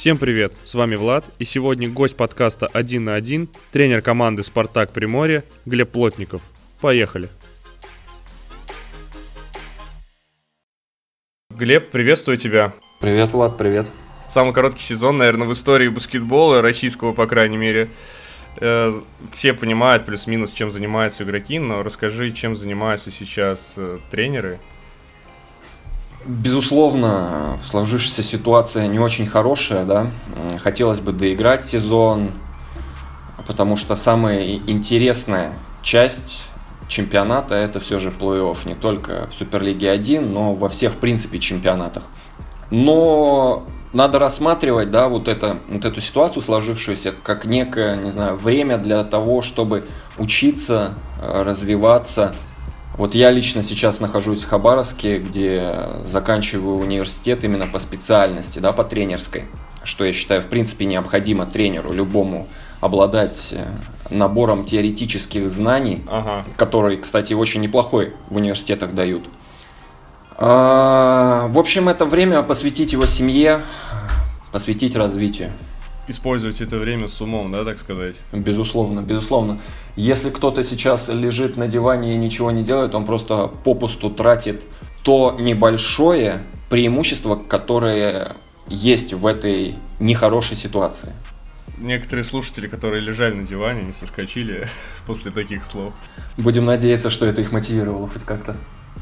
Всем привет, с вами Влад, и сегодня гость подкаста «Один на один», тренер команды «Спартак Приморье» Глеб Плотников. Поехали. Глеб, приветствую тебя. Привет, Влад, привет. Самый короткий сезон, наверное, в истории баскетбола, российского, по крайней мере. Э, все понимают плюс-минус, чем занимаются игроки, но расскажи, чем занимаются сейчас э, тренеры Безусловно, сложившаяся ситуация не очень хорошая, да. Хотелось бы доиграть сезон, потому что самая интересная часть чемпионата это все же плей-офф, не только в Суперлиге 1, но во всех, в принципе, чемпионатах. Но надо рассматривать, да, вот, это, вот эту ситуацию сложившуюся как некое, не знаю, время для того, чтобы учиться, э, развиваться, вот я лично сейчас нахожусь в Хабаровске, где заканчиваю университет именно по специальности, да, по тренерской, что я считаю, в принципе, необходимо тренеру любому обладать э, набором теоретических знаний, ага. который, кстати, очень неплохой в университетах дают. А, в общем, это время посвятить его семье, посвятить развитию использовать это время с умом, да, так сказать? Безусловно, безусловно. Если кто-то сейчас лежит на диване и ничего не делает, он просто попусту тратит то небольшое преимущество, которое есть в этой нехорошей ситуации. Некоторые слушатели, которые лежали на диване, не соскочили после таких слов. Будем надеяться, что это их мотивировало хоть как-то.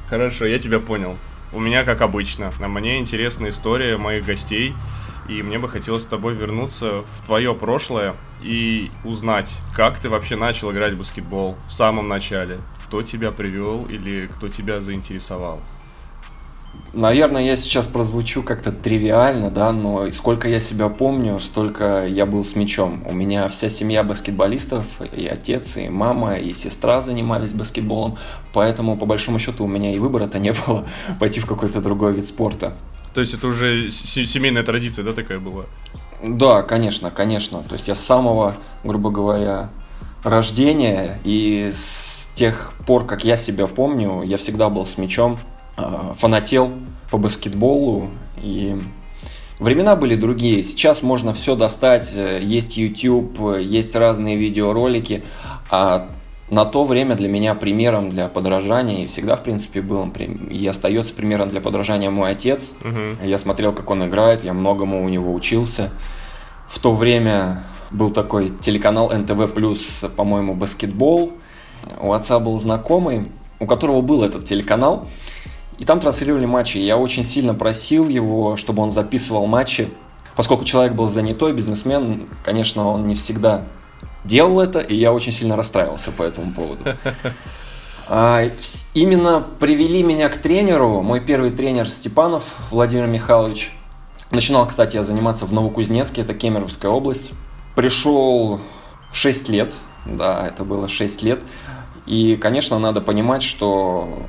Хорошо, я тебя понял. У меня, как обычно, на мне интересная история моих гостей – и мне бы хотелось с тобой вернуться в твое прошлое и узнать, как ты вообще начал играть в баскетбол в самом начале. Кто тебя привел или кто тебя заинтересовал? Наверное, я сейчас прозвучу как-то тривиально, да, но сколько я себя помню, столько я был с мячом. У меня вся семья баскетболистов, и отец, и мама, и сестра занимались баскетболом, поэтому, по большому счету, у меня и выбора-то не было пойти в какой-то другой вид спорта. То есть это уже семейная традиция, да, такая была? Да, конечно, конечно. То есть я с самого, грубо говоря, рождения и с тех пор, как я себя помню, я всегда был с мячом, а, фанател по баскетболу и Времена были другие. Сейчас можно все достать. Э, есть YouTube, есть разные видеоролики. А на то время для меня примером для подражания и всегда, в принципе, был и остается примером для подражания мой отец. Угу. Я смотрел, как он играет, я многому у него учился. В то время был такой телеканал НТВ+, по-моему, баскетбол. У отца был знакомый, у которого был этот телеканал, и там транслировали матчи. Я очень сильно просил его, чтобы он записывал матчи. Поскольку человек был занятой, бизнесмен, конечно, он не всегда делал это, и я очень сильно расстраивался по этому поводу. А, именно привели меня к тренеру, мой первый тренер Степанов Владимир Михайлович. Начинал, кстати, я заниматься в Новокузнецке, это Кемеровская область. Пришел в 6 лет, да, это было 6 лет. И, конечно, надо понимать, что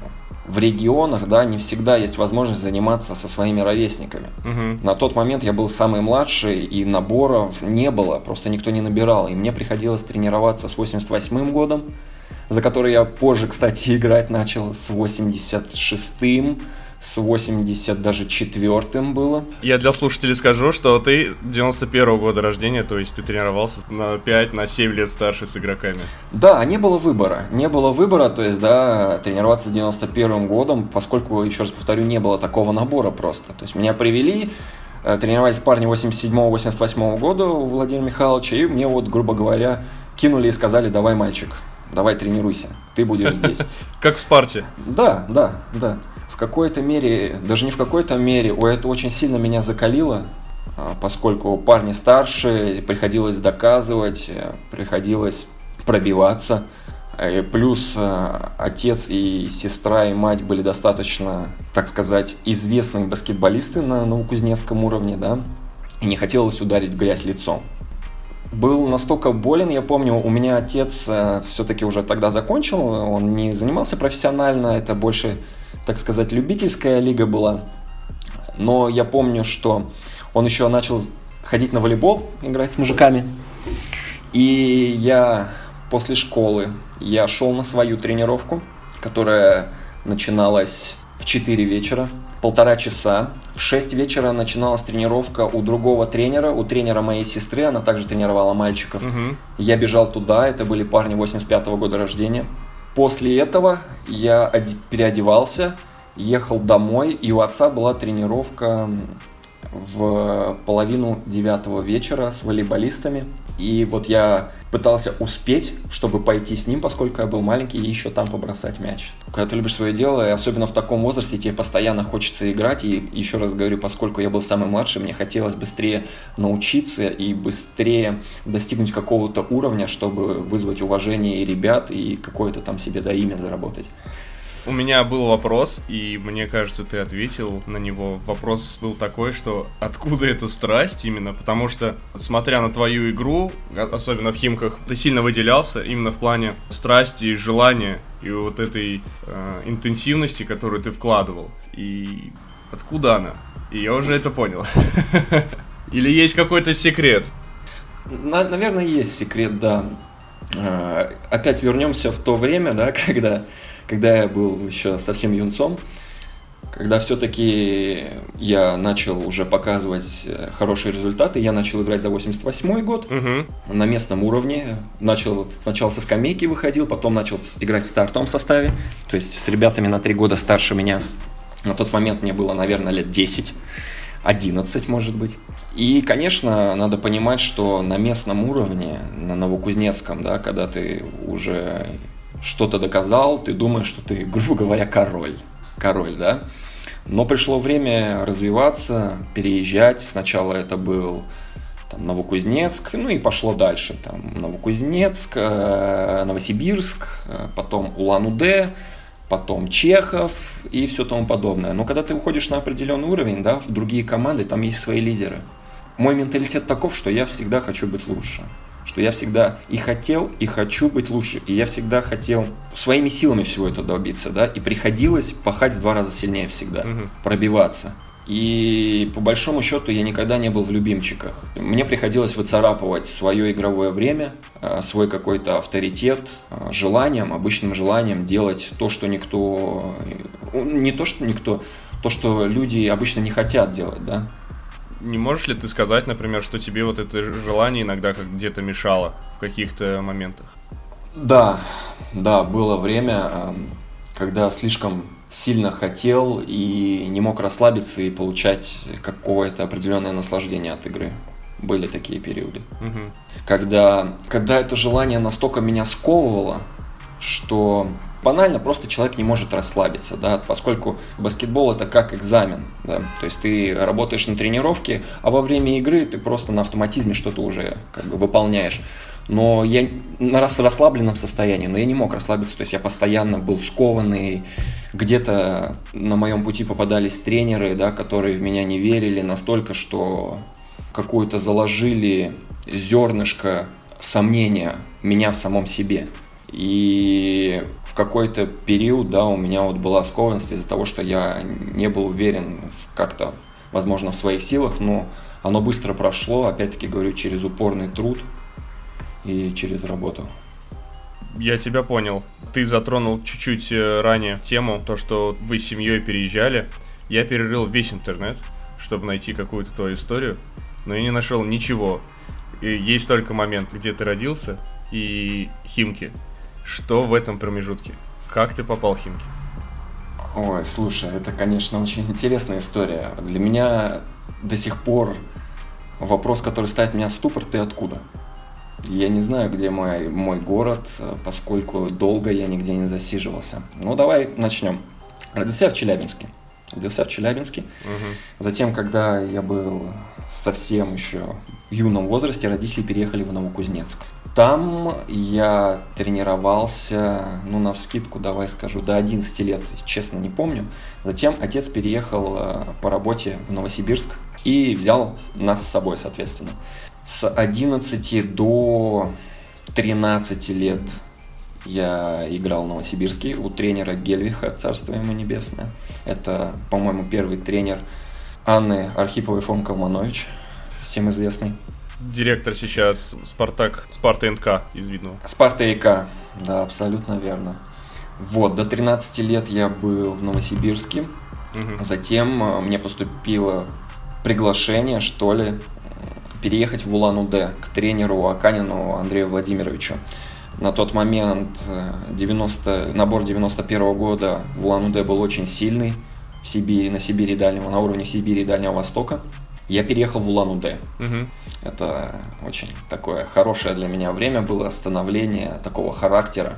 в регионах, да, не всегда есть возможность заниматься со своими ровесниками. Угу. На тот момент я был самый младший, и наборов не было, просто никто не набирал. И мне приходилось тренироваться с 88 годом, за который я позже, кстати, играть начал с 86-м с 80 даже четвертым было. Я для слушателей скажу, что ты 91 -го года рождения, то есть ты тренировался на 5, на 7 лет старше с игроками. Да, не было выбора. Не было выбора, то есть, да, тренироваться с 91 годом, поскольку, еще раз повторю, не было такого набора просто. То есть меня привели, э, тренировались парни 87-88 года у Владимира Михайловича, и мне вот, грубо говоря, кинули и сказали, давай, мальчик, давай тренируйся, ты будешь здесь. Как в Спарте. Да, да, да какой-то мере, даже не в какой-то мере, это очень сильно меня закалило, а, поскольку парни старше, приходилось доказывать, э, приходилось пробиваться. Э, плюс э, отец и сестра и мать были достаточно, так сказать, известные баскетболисты на новокузнецком уровне, да, и не хотелось ударить грязь лицом. Был настолько болен, я помню, у меня отец все-таки уже тогда закончил, он не занимался профессионально, это больше так сказать, любительская лига была. Но я помню, что он еще начал ходить на волейбол, играть с мужиками. И я после школы, я шел на свою тренировку, которая начиналась в 4 вечера. полтора часа. В 6 вечера начиналась тренировка у другого тренера, у тренера моей сестры, она также тренировала мальчиков. Угу. Я бежал туда, это были парни 85 -го года рождения. После этого я переодевался, ехал домой, и у отца была тренировка в половину девятого вечера с волейболистами. И вот я пытался успеть, чтобы пойти с ним, поскольку я был маленький, и еще там побросать мяч. Когда ты любишь свое дело, и особенно в таком возрасте, тебе постоянно хочется играть. И еще раз говорю, поскольку я был самый младший, мне хотелось быстрее научиться и быстрее достигнуть какого-то уровня, чтобы вызвать уважение и ребят, и какое-то там себе да имя заработать. У меня был вопрос, и мне кажется, ты ответил на него. Вопрос был такой, что откуда эта страсть именно? Потому что, смотря на твою игру, особенно в Химках, ты сильно выделялся именно в плане страсти и желания, и вот этой э, интенсивности, которую ты вкладывал. И откуда она? И я уже это понял. Или есть какой-то секрет? Наверное, есть секрет, да. Э, опять вернемся в то время, да, когда когда я был еще совсем юнцом, когда все-таки я начал уже показывать э, хорошие результаты, я начал играть за 88 год угу. на местном уровне. Начал сначала со скамейки выходил, потом начал играть в стартовом составе, то есть с ребятами на три года старше меня. На тот момент мне было, наверное, лет 10. 11, может быть. И, конечно, надо понимать, что на местном уровне, на Новокузнецком, да, когда ты уже что-то доказал, ты думаешь, что ты, грубо говоря, король. Король, да? Но пришло время развиваться, переезжать. Сначала это был там, Новокузнецк, ну и пошло дальше. Там, Новокузнецк, э, Новосибирск, э, потом Улан-Удэ, потом Чехов и все тому подобное. Но когда ты уходишь на определенный уровень, да, в другие команды, там есть свои лидеры. Мой менталитет таков, что я всегда хочу быть лучше что я всегда и хотел, и хочу быть лучше, и я всегда хотел своими силами всего это добиться, да, и приходилось пахать в два раза сильнее всегда, угу. пробиваться. И по большому счету я никогда не был в любимчиках. Мне приходилось выцарапывать свое игровое время, э, свой какой-то авторитет, э, желанием, обычным желанием делать то, что никто... Э, не то, что никто, то, что люди обычно не хотят делать, да не можешь ли ты сказать, например, что тебе вот это желание иногда как где-то мешало в каких-то моментах? Да, да, было время, эм, когда слишком сильно хотел и не мог расслабиться и получать какое-то определенное наслаждение от игры. Были такие периоды. Угу. Когда, когда это желание настолько меня сковывало, что банально просто человек не может расслабиться, да, поскольку баскетбол это как экзамен, да, то есть ты работаешь на тренировке, а во время игры ты просто на автоматизме что-то уже как бы выполняешь. Но я на расслабленном состоянии, но я не мог расслабиться, то есть я постоянно был скованный, где-то на моем пути попадались тренеры, да, которые в меня не верили настолько, что какую-то заложили зернышко сомнения меня в самом себе. И какой-то период, да, у меня вот была скованность из-за того, что я не был уверен как-то, возможно, в своих силах, но оно быстро прошло, опять-таки говорю, через упорный труд и через работу. Я тебя понял. Ты затронул чуть-чуть э, ранее тему, то, что вы с семьей переезжали. Я перерыл весь интернет, чтобы найти какую-то твою историю, но я не нашел ничего. И есть только момент, где ты родился, и Химки. Что в этом промежутке? Как ты попал в Химки? Ой, слушай, это, конечно, очень интересная история. Для меня до сих пор вопрос, который ставит меня в ступор, ты откуда? Я не знаю, где мой, мой город, поскольку долго я нигде не засиживался. Ну, давай начнем. Родился я в Челябинске. Родился в Челябинске. Угу. Затем, когда я был совсем еще в юном возрасте, родители переехали в Новокузнецк. Там я тренировался, ну, на вскидку, давай скажу, до 11 лет, честно не помню. Затем отец переехал э, по работе в Новосибирск и взял нас с собой, соответственно. С 11 до 13 лет я играл в Новосибирске у тренера Гельвиха, царство ему небесное. Это, по-моему, первый тренер Анны Архиповой фон Калманович, всем известный. Директор сейчас Спартак, Спарта НК из Видного. Спарта ИК, да, абсолютно верно. Вот, до 13 лет я был в Новосибирске. Угу. Затем э, мне поступило приглашение, что ли, переехать в Улан-Удэ к тренеру Аканину Андрею Владимировичу. На тот момент 90, э, набор 91 -го года в Улан-Удэ был очень сильный в Сибири, на Сибири Дальнего, на уровне Сибири и Дальнего Востока. Я переехал в Улан-Удэ. Угу. Это очень такое хорошее для меня время было становление такого характера,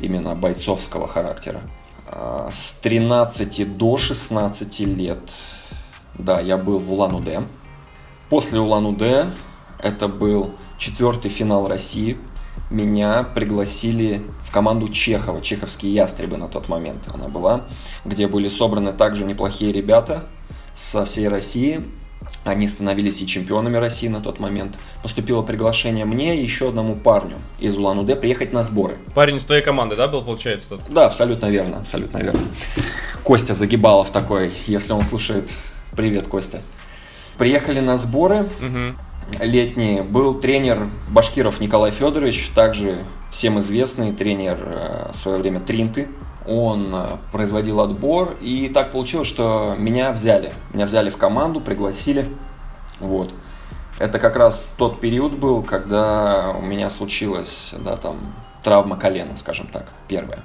именно бойцовского характера. А, с 13 до 16 лет, да, я был в Улан-Удэ. После Улан-Удэ, это был четвертый финал России, меня пригласили в команду Чехова, чеховские ястребы на тот момент она была, где были собраны также неплохие ребята со всей России. Они становились и чемпионами России на тот момент. Поступило приглашение мне и еще одному парню из Улан-Удэ приехать на сборы. Парень из твоей команды, да, был, получается? Тот? Да, абсолютно верно, абсолютно верно. Костя Загибалов такой, если он слушает. Привет, Костя. Приехали на сборы. Угу летние был тренер Башкиров Николай Федорович, также всем известный тренер э, в свое время Тринты. Он э, производил отбор, и так получилось, что меня взяли. Меня взяли в команду, пригласили. Вот. Это как раз тот период был, когда у меня случилась, да, там, травма колена, скажем так, первая.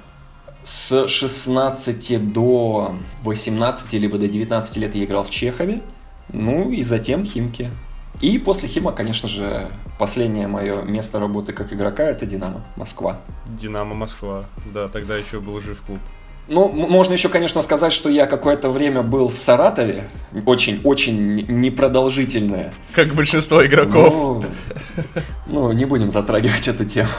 С 16 до 18, либо до 19 лет я играл в Чехове, ну и затем Химки. И после Хима, конечно же, последнее мое место работы как игрока это Динамо Москва. Динамо Москва, да, тогда еще был жив клуб. Ну, можно еще, конечно, сказать, что я какое-то время был в Саратове, очень-очень непродолжительное. Как большинство игроков. Ну, ну, не будем затрагивать эту тему.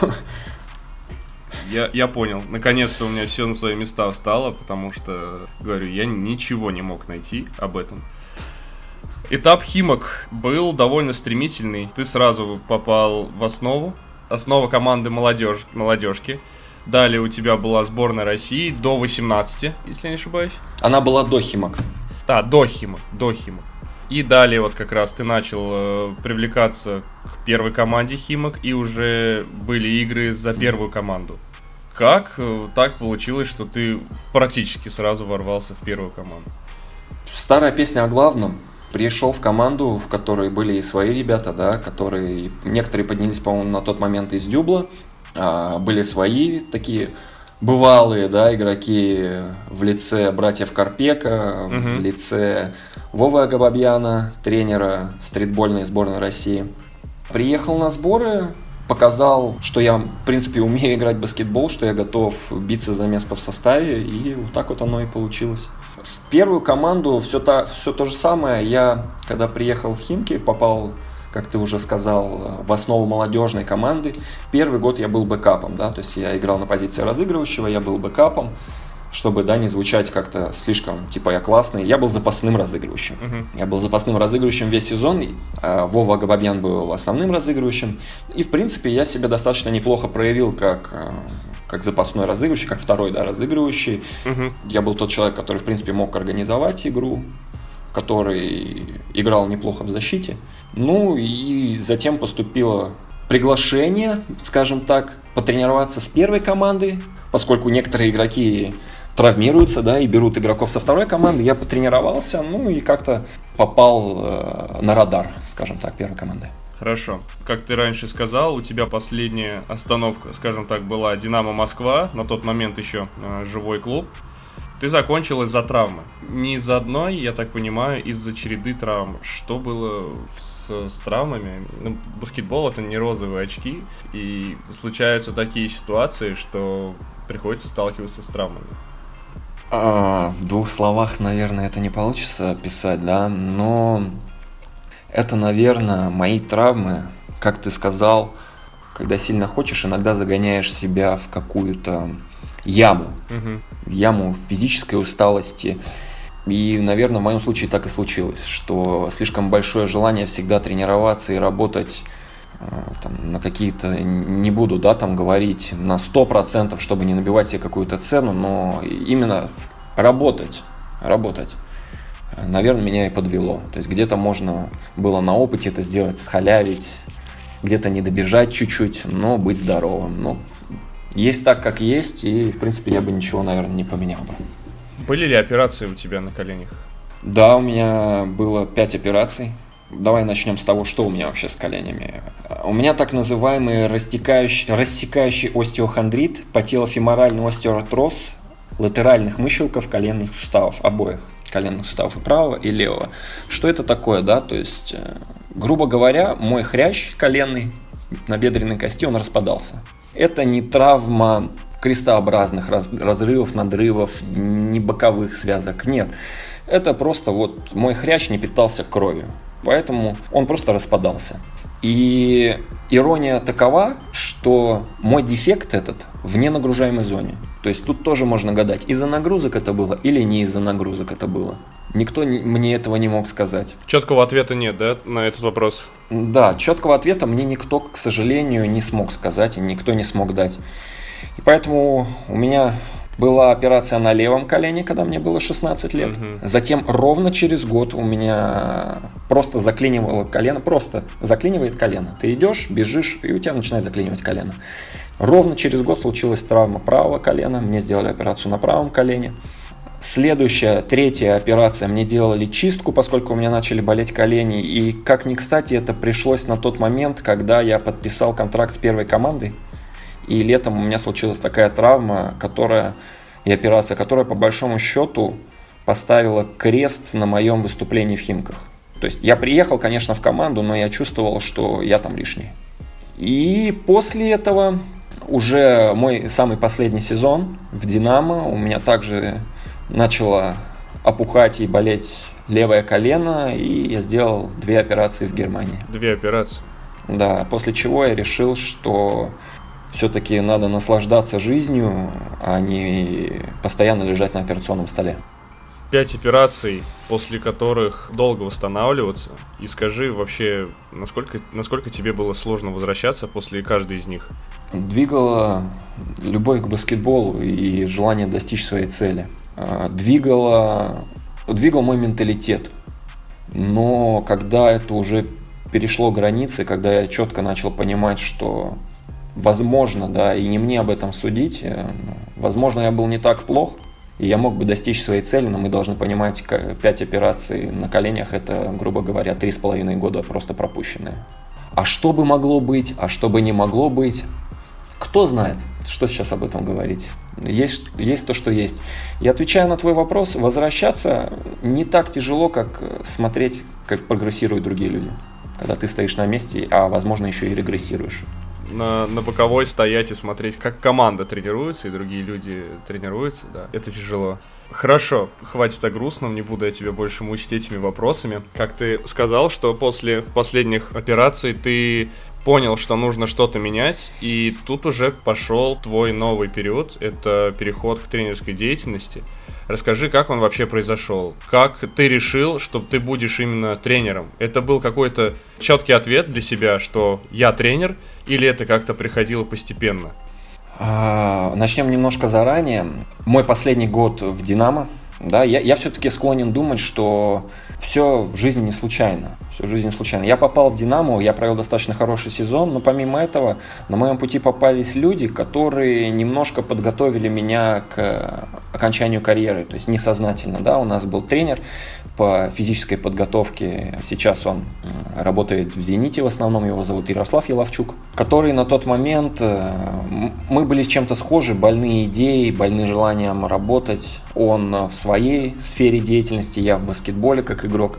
Я, я понял. Наконец-то у меня все на свои места встало, потому что, говорю, я ничего не мог найти об этом. Этап Химок был довольно стремительный. Ты сразу попал в основу. Основа команды молодежь, молодежки. Далее у тебя была сборная России до 18, если я не ошибаюсь. Она была до Химок. Да, до Химок, до Химок. И далее вот как раз ты начал э, привлекаться к первой команде Химок, и уже были игры за первую команду. Как э, так получилось, что ты практически сразу ворвался в первую команду? Старая песня о главном пришел в команду, в которой были и свои ребята, да, которые некоторые поднялись, по-моему, на тот момент из Дюбла, а, были свои такие бывалые, да, игроки в лице братьев Карпека, угу. в лице Вовы Агабабьяна, тренера стритбольной сборной России. Приехал на сборы, показал, что я, в принципе, умею играть в баскетбол, что я готов биться за место в составе, и вот так вот оно и получилось. В первую команду все, то, все то же самое. Я, когда приехал в Химки, попал, как ты уже сказал, в основу молодежной команды. Первый год я был бэкапом, да, то есть я играл на позиции разыгрывающего, я был бэкапом чтобы, да, не звучать как-то слишком, типа, я классный. Я был запасным разыгрывающим. Uh-huh. Я был запасным разыгрывающим весь сезон. А Вова Габабьян был основным разыгрывающим. И, в принципе, я себя достаточно неплохо проявил как, э, как запасной разыгрывающий, как второй, да, разыгрывающий. Uh-huh. Я был тот человек, который, в принципе, мог организовать игру, который играл неплохо в защите. Ну, и затем поступило приглашение, скажем так, потренироваться с первой командой, поскольку некоторые игроки травмируются, да, и берут игроков со второй команды. Я потренировался, ну и как-то попал э, на радар, скажем так, первой команды. Хорошо. Как ты раньше сказал, у тебя последняя остановка, скажем так, была Динамо Москва, на тот момент еще э, живой клуб. Ты закончил из-за травмы. Не из-за одной, я так понимаю, из-за череды травм. Что было с, с травмами? Ну, баскетбол это не розовые очки, и случаются такие ситуации, что приходится сталкиваться с травмами. А, в двух словах, наверное, это не получится описать, да, но это, наверное, мои травмы, как ты сказал, когда сильно хочешь, иногда загоняешь себя в какую-то яму, угу. в яму физической усталости. И, наверное, в моем случае так и случилось, что слишком большое желание всегда тренироваться и работать Э, там, на какие-то, не буду, да, там говорить на 100%, чтобы не набивать себе какую-то цену, но именно работать, работать, наверное, меня и подвело. То есть где-то можно было на опыте это сделать, схалявить, где-то не добежать чуть-чуть, но быть здоровым. Ну, есть так, как есть, и, в принципе, я бы ничего, наверное, не поменял бы. Были ли операции у тебя на коленях? Да, у меня было 5 операций. Давай начнем с того, что у меня вообще с коленями. У меня так называемый растекающий, рассекающий остеохондрит, пателофеморальный остеоартроз латеральных мыщелков коленных суставов, обоих коленных суставов и правого, и левого. Что это такое, да? То есть, э, грубо говоря, мой хрящ коленный на бедренной кости, он распадался. Это не травма крестообразных раз, разрывов, надрывов, не боковых связок, нет. Это просто вот мой хрящ не питался кровью, поэтому он просто распадался. И ирония такова, что мой дефект этот в ненагружаемой зоне. То есть тут тоже можно гадать, из-за нагрузок это было или не из-за нагрузок это было. Никто мне этого не мог сказать. Четкого ответа нет, да, на этот вопрос? Да, четкого ответа мне никто, к сожалению, не смог сказать и никто не смог дать. И поэтому у меня была операция на левом колене, когда мне было 16 лет. Угу. Затем ровно через год у меня просто заклинивало колено, просто заклинивает колено. Ты идешь, бежишь, и у тебя начинает заклинивать колено. Ровно через год случилась травма правого колена, мне сделали операцию на правом колене. Следующая, третья операция, мне делали чистку, поскольку у меня начали болеть колени. И как ни кстати, это пришлось на тот момент, когда я подписал контракт с первой командой. И летом у меня случилась такая травма, которая и операция, которая по большому счету поставила крест на моем выступлении в Химках. То есть я приехал, конечно, в команду, но я чувствовал, что я там лишний. И после этого уже мой самый последний сезон в «Динамо» у меня также начало опухать и болеть левое колено, и я сделал две операции в Германии. Две операции? Да, после чего я решил, что все-таки надо наслаждаться жизнью, а не постоянно лежать на операционном столе. Пять операций, после которых долго восстанавливаться. И скажи вообще, насколько, насколько тебе было сложно возвращаться после каждой из них? Двигала любовь к баскетболу и желание достичь своей цели. А, двигала, двигал мой менталитет. Но когда это уже перешло границы, когда я четко начал понимать, что возможно, да, и не мне об этом судить, э, возможно, я был не так плох, и я мог бы достичь своей цели, но мы должны понимать, 5 операций на коленях – это, грубо говоря, 3,5 года просто пропущенные. А что бы могло быть, а что бы не могло быть, кто знает, что сейчас об этом говорить. Есть, есть то, что есть. И отвечая на твой вопрос, возвращаться не так тяжело, как смотреть, как прогрессируют другие люди. Когда ты стоишь на месте, а возможно еще и регрессируешь на, на боковой стоять и смотреть, как команда тренируется, и другие люди тренируются, да, это тяжело. Хорошо, хватит о грустном, не буду я тебя больше мучить этими вопросами. Как ты сказал, что после последних операций ты понял, что нужно что-то менять, и тут уже пошел твой новый период, это переход к тренерской деятельности. Расскажи, как он вообще произошел? Как ты решил, что ты будешь именно тренером? Это был какой-то четкий ответ для себя, что я тренер, или это как-то приходило постепенно? А, начнем немножко заранее. Мой последний год в Динамо, да, я, я все-таки склонен думать, что все в жизни не случайно. Все в жизни случайно. Я попал в Динамо, я провел достаточно хороший сезон, но помимо этого на моем пути попались люди, которые немножко подготовили меня к окончанию карьеры, то есть несознательно. Да? У нас был тренер по физической подготовке, сейчас он э, работает в «Зените», в основном его зовут Ярослав Еловчук, который на тот момент, э, мы были с чем-то схожи, больные идеи, больные желанием работать. Он в своей сфере деятельности, я в баскетболе как игрок.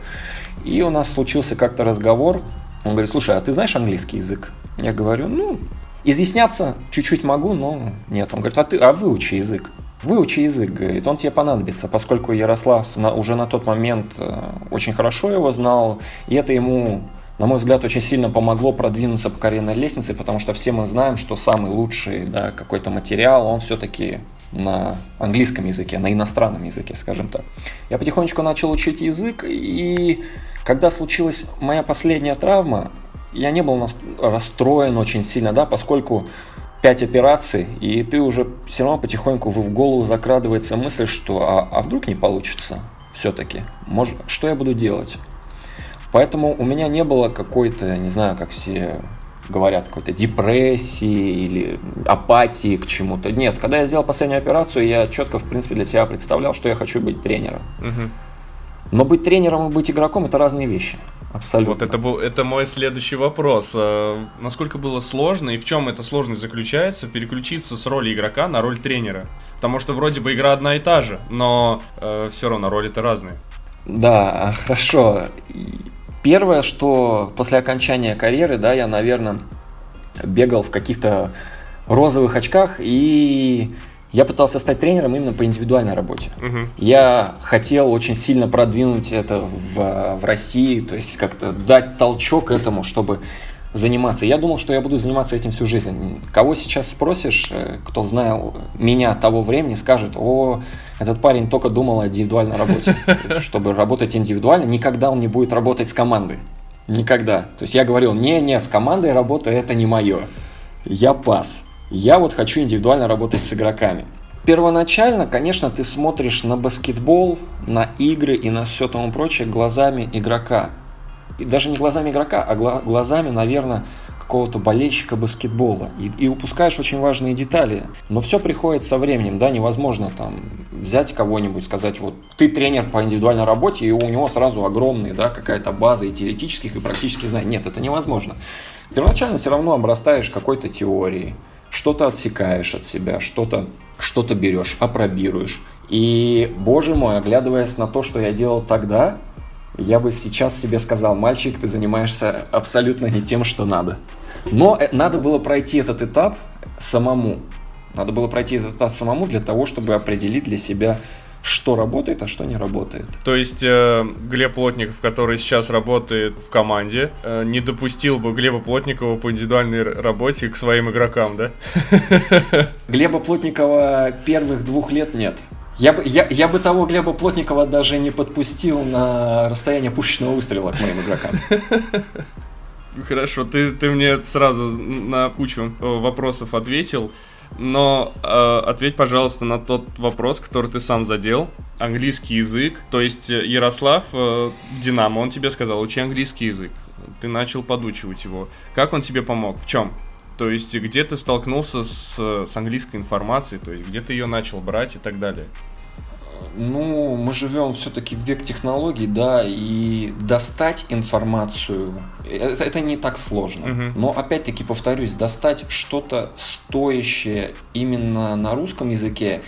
И у нас случился как-то разговор. Он говорит, слушай, а ты знаешь английский язык? Я говорю, ну, изъясняться чуть-чуть могу, но нет. Он говорит, а ты, а выучи язык. Выучи язык, говорит, он тебе понадобится, поскольку Ярослав уже на тот момент э, очень хорошо его знал, и это ему, на мой взгляд, очень сильно помогло продвинуться по карьерной лестнице, потому что все мы знаем, что самый лучший да, какой-то материал, он все-таки на английском языке, на иностранном языке, скажем так. Я потихонечку начал учить язык, и когда случилась моя последняя травма, я не был расстроен очень сильно, да, поскольку 5 операций, и ты уже все равно потихоньку в голову закрадывается мысль, что а, а вдруг не получится все-таки, может, что я буду делать? Поэтому у меня не было какой-то, не знаю, как все говорят, какой-то депрессии или апатии к чему-то. Нет, когда я сделал последнюю операцию, я четко, в принципе, для себя представлял, что я хочу быть тренером. Мгм. Но быть тренером и быть игроком это разные вещи. Абсолютно. Вот это был это мой следующий вопрос. А, Насколько было сложно и в чем эта сложность заключается переключиться с роли игрока на роль тренера? Потому что вроде бы игра одна и та же, но все равно роли-то разные. Да, хорошо. И Первое, что после окончания карьеры, да, я, наверное, бегал в каких-то розовых очках, и я пытался стать тренером именно по индивидуальной работе. Мгм. Я хотел очень сильно продвинуть это в, в России, то есть как-то дать толчок этому, чтобы заниматься. Я думал, что я буду заниматься этим всю жизнь. Кого сейчас спросишь, э, кто знал меня того времени, скажет, о, этот парень только думал о индивидуальной работе. Чтобы работать индивидуально, никогда он не будет работать с командой. Никогда. То есть я говорил, не-не, с командой работа это не мое. Я пас. Я вот хочу индивидуально работать с игроками. Первоначально, конечно, ты смотришь на баскетбол, на игры и на все тому прочее глазами игрока. И даже не глазами игрока, а гла- глазами, наверное, какого-то болельщика баскетбола. И, и упускаешь очень важные детали. Но все приходит со временем, да, невозможно там взять кого-нибудь, сказать, вот ты тренер по индивидуальной работе, и у него сразу огромная, да, какая-то база и теоретических, и практических знаний. Нет, это невозможно. Первоначально все равно обрастаешь какой-то теорией, что-то отсекаешь от себя, что-то что берешь, апробируешь. И, боже мой, оглядываясь на то, что я делал тогда, я бы сейчас себе сказал, мальчик, ты занимаешься абсолютно не тем, что надо. Но э, надо было пройти этот этап самому. Надо было пройти этот этап самому для того, чтобы определить для себя, что работает, а что не работает. То есть э, Глеб Плотников, который сейчас работает в команде, э, не допустил бы Глеба Плотникова по индивидуальной работе к своим игрокам, да? Глеба Плотникова первых двух лет нет. Я бы, я, я бы того Глеба Плотникова даже не подпустил на расстояние пушечного выстрела к моим игрокам. Хорошо, ты, ты мне сразу на кучу вопросов ответил, но э, ответь, пожалуйста, на тот вопрос, который ты сам задел. Английский язык. То есть э, Ярослав э, в Динамо, он тебе сказал, учи английский язык. Ты начал подучивать его. Как он тебе помог? В чем? То есть где ты столкнулся с, с английской информацией, то есть где ты ее начал брать и так далее. Ну, мы живем все-таки в век технологий, да, и достать информацию, это, это не так сложно. Мгм. Но опять-таки повторюсь, достать что-то стоящее именно на русском языке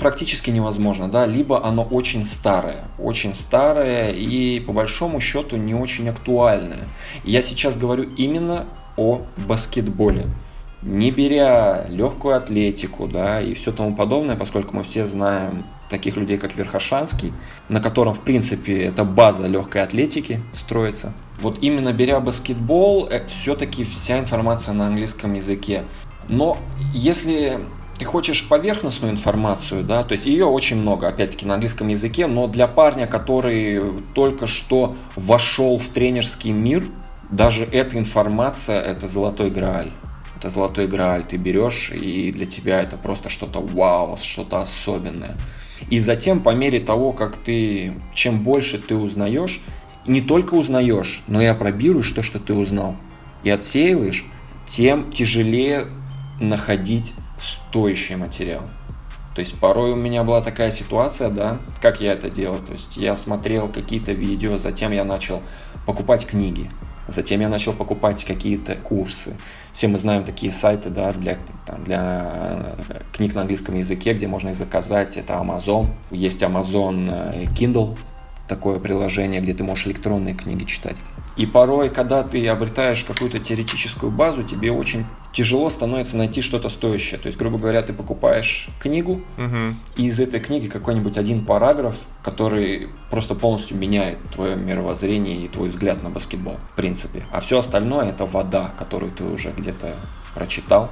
практически невозможно, да, либо оно очень старое, очень старое и по большому счету не очень актуальное. Я сейчас говорю именно о баскетболе не беря легкую атлетику, да, и все тому подобное, поскольку мы все знаем таких людей, как Верхошанский, на котором, в принципе, эта база легкой атлетики строится. Вот именно беря баскетбол, все-таки вся информация на английском языке. Но если ты хочешь поверхностную информацию, да, то есть ее очень много, опять-таки, на английском языке, но для парня, который только что вошел в тренерский мир, даже эта информация – это золотой грааль это золотой грааль, ты берешь, и для тебя это просто что-то вау, что-то особенное. И затем, по мере того, как ты, чем больше ты узнаешь, не только узнаешь, но и опробируешь то, что ты узнал, и отсеиваешь, тем тяжелее находить стоящий материал. То есть порой у меня была такая ситуация, да, как я это делал. То есть я смотрел какие-то видео, затем я начал покупать книги. Затем я начал покупать какие-то курсы. Все мы знаем такие сайты да, для, там, для книг на английском языке, где можно их заказать. Это Amazon. Есть Amazon Kindle, такое приложение, где ты можешь электронные книги читать. И порой, когда ты обретаешь какую-то теоретическую базу, тебе очень тяжело становится найти что-то стоящее. То есть, грубо говоря, ты покупаешь книгу, Мгм. и из этой книги какой-нибудь один параграф, который просто полностью меняет твое мировоззрение и твой взгляд на баскетбол, в принципе. А все остальное это вода, которую ты уже где-то прочитал,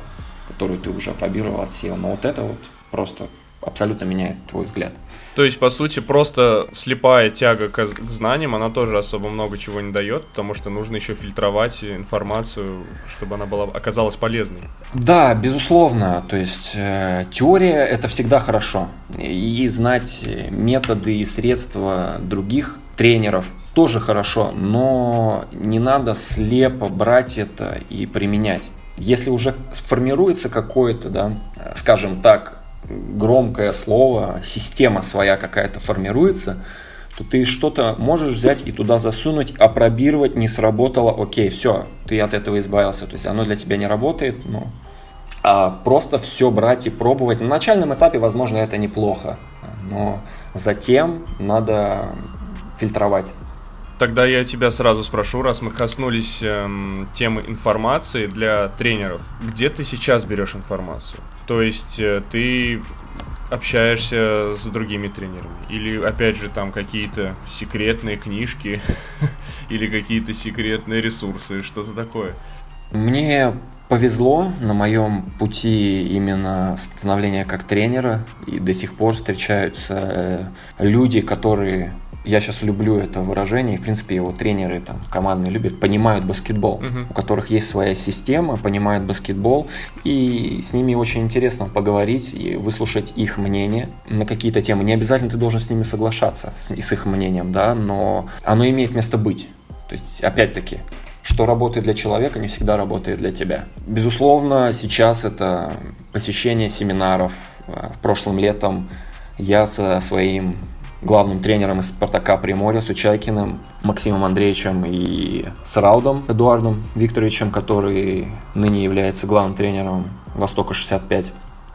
которую ты уже пробировал, отсеял. Но вот это вот просто абсолютно меняет твой взгляд. То есть, по сути, просто слепая тяга к, знаниям, она тоже особо много чего не дает, потому что нужно еще фильтровать информацию, чтобы она была, оказалась полезной. Да, безусловно. То есть э, теория это всегда хорошо. И знать методы и средства других тренеров, тоже хорошо, но не надо слепо брать это и применять. Если уже формируется какое-то, да, скажем так, громкое слово, система своя какая-то формируется, то ты что-то можешь взять и туда засунуть, опробировать, не сработало, окей, все, ты от этого избавился. То есть оно для тебя не работает, но а просто все брать и пробовать. На начальном этапе, возможно, это неплохо, но затем надо фильтровать. Тогда я тебя сразу спрошу, раз мы коснулись эм, темы информации для тренеров, где ты сейчас берешь информацию? То есть э, ты общаешься с другими тренерами? Или, опять же, там какие-то секретные книжки или какие-то секретные ресурсы, что-то такое? Мне повезло на моем пути именно становления как тренера, и до сих пор встречаются э, люди, которые я сейчас люблю это выражение, и, в принципе, его тренеры там командные любят, понимают баскетбол, uh-huh. у которых есть своя система, понимают баскетбол, и с ними очень интересно поговорить и выслушать их мнение на какие-то темы. Не обязательно ты должен с ними соглашаться, с, с их мнением, да, но оно имеет место быть. То есть, опять-таки, что работает для человека, не всегда работает для тебя. Безусловно, сейчас это посещение семинаров. В прошлом летом я со своим главным тренером из «Спартака Приморья» с Учайкиным, Максимом Андреевичем и с Раудом Эдуардом Викторовичем, который ныне является главным тренером «Востока-65».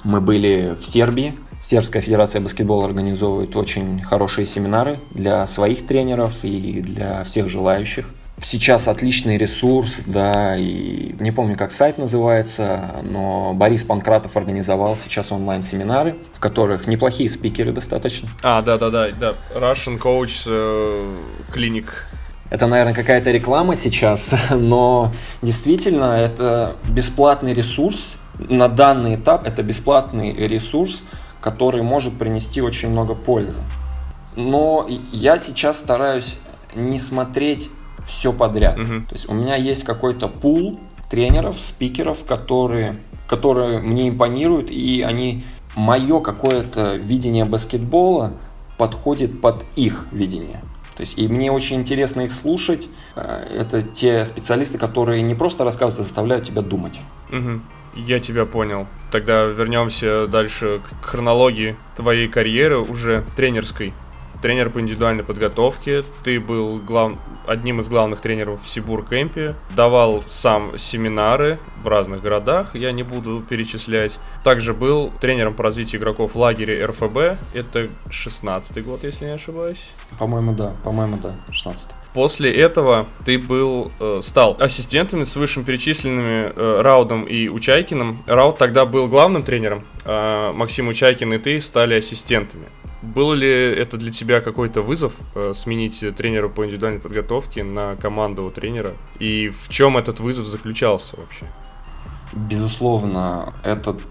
Мы были в Сербии. Сербская федерация баскетбола организовывает очень хорошие семинары для своих тренеров и для всех желающих – Сейчас отличный ресурс, да, и не помню, как сайт называется, но Борис Панкратов организовал сейчас онлайн-семинары, в которых неплохие спикеры достаточно. А, да-да-да, да, Russian Coach э, Clinic. Это, наверное, какая-то реклама сейчас, но действительно это бесплатный ресурс. На данный этап это бесплатный ресурс, который может принести очень много пользы. Но я сейчас стараюсь не смотреть все подряд. Угу. То есть у меня есть какой-то пул тренеров, спикеров, которые, которые мне импонируют, и они мое какое-то видение баскетбола подходит под их видение. То есть, и мне очень интересно их слушать. Э, это те специалисты, которые не просто рассказывают, а заставляют тебя думать. Угу. Я тебя понял. Тогда вернемся дальше к хронологии твоей карьеры уже тренерской тренер по индивидуальной подготовке, ты был глав... одним из главных тренеров в Сибур Кемпе, давал сам семинары в разных городах, я не буду перечислять. Также был тренером по развитию игроков в лагере РФБ, это 16 год, если не ошибаюсь. По-моему, да, по-моему, да, 16 После этого ты был, э, стал ассистентом с высшим перечисленными э, Раудом и Учайкиным. Рауд тогда был главным тренером, а Максим Учайкин и ты стали ассистентами. Был ли это для тебя какой-то вызов э, сменить тренера по индивидуальной подготовке на команду тренера? И в чем этот вызов заключался вообще? Безусловно, этот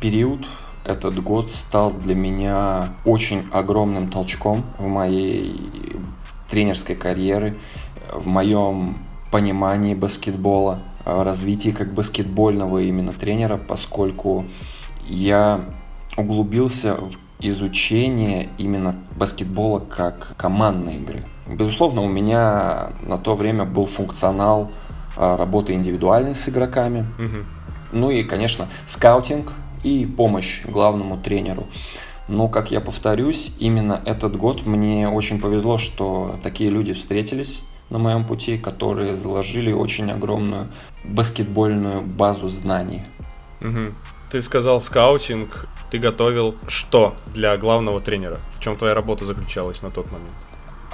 период, этот год стал для меня очень огромным толчком в моей тренерской карьеры, в моем понимании баскетбола, развитии как баскетбольного именно тренера, поскольку я углубился в изучение именно баскетбола как командной игры. Безусловно, у меня на то время был функционал а, работы индивидуальной с игроками. Угу. Ну и, конечно, скаутинг и помощь главному тренеру. Но, как я повторюсь, именно этот год мне очень повезло, что такие люди встретились на моем пути, которые заложили очень огромную баскетбольную базу знаний. Угу. Ты сказал скаутинг, ты готовил что для главного тренера? В чем твоя работа заключалась на тот момент?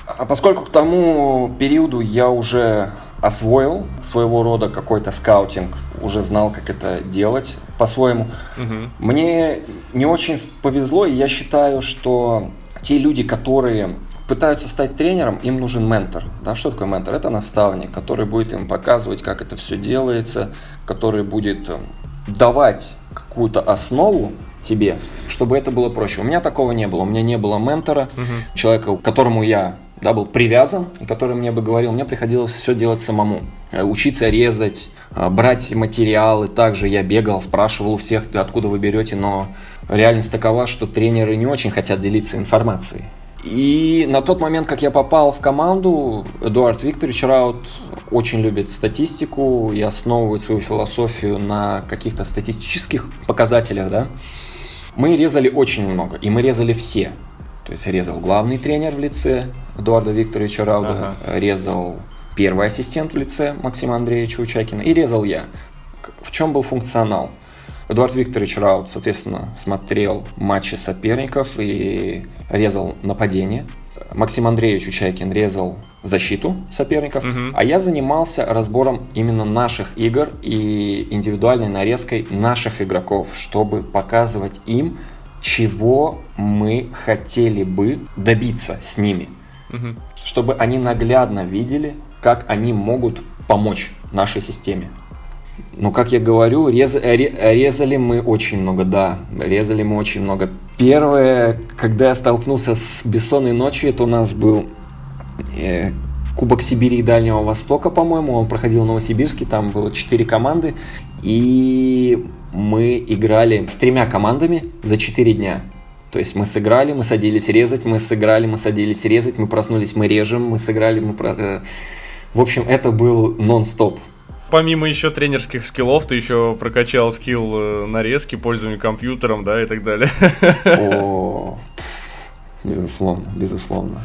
А поскольку к тому периоду я уже освоил своего рода какой-то скаутинг, уже знал, как это делать по-своему, угу. мне не очень повезло, и я считаю, что те люди, которые пытаются стать тренером, им нужен ментор. Да, что такое ментор? Это наставник, который будет им показывать, как это все делается, который будет э, давать какую-то основу тебе, чтобы это было проще. У меня такого не было. У меня не было ментора, угу. человека, к которому я да, был привязан, и который мне бы говорил, мне приходилось все делать самому. Э, учиться резать, э, брать материалы. Также я бегал, спрашивал у всех, откуда вы берете, но реальность такова, что тренеры не очень хотят делиться информацией. И на тот момент, как я попал в команду, Эдуард Викторович Раут очень любит статистику и основывает свою философию на каких-то статистических показателях, да. Мы резали очень много, и мы резали все. То есть резал главный тренер в лице Эдуарда Викторовича Рауда, ага. резал первый ассистент в лице Максима Андреевича Учакина и резал я. В чем был функционал? Эдуард Викторович Раут, соответственно, смотрел матчи соперников и резал нападение. Максим Андреевич Учайкин резал защиту соперников, угу. а я занимался разбором именно наших игр и индивидуальной нарезкой наших игроков, чтобы показывать им, чего мы хотели бы добиться с ними, угу. чтобы они наглядно видели, как они могут помочь нашей системе. Ну, как я говорю, рез, резали мы очень много, да, резали мы очень много. Первое, когда я столкнулся с бессонной ночью, это у нас был э, Кубок Сибири и Дальнего Востока, по-моему, он проходил в Новосибирске, там было четыре команды, и мы играли с тремя командами за четыре дня. То есть мы сыграли, мы садились резать, мы сыграли, мы садились резать, мы проснулись, мы режем, мы сыграли, мы... Про... Э, в общем, это был нон-стоп помимо еще тренерских скиллов, ты еще прокачал скилл э, нарезки, пользования компьютером, да, и так далее. О, безусловно, безусловно.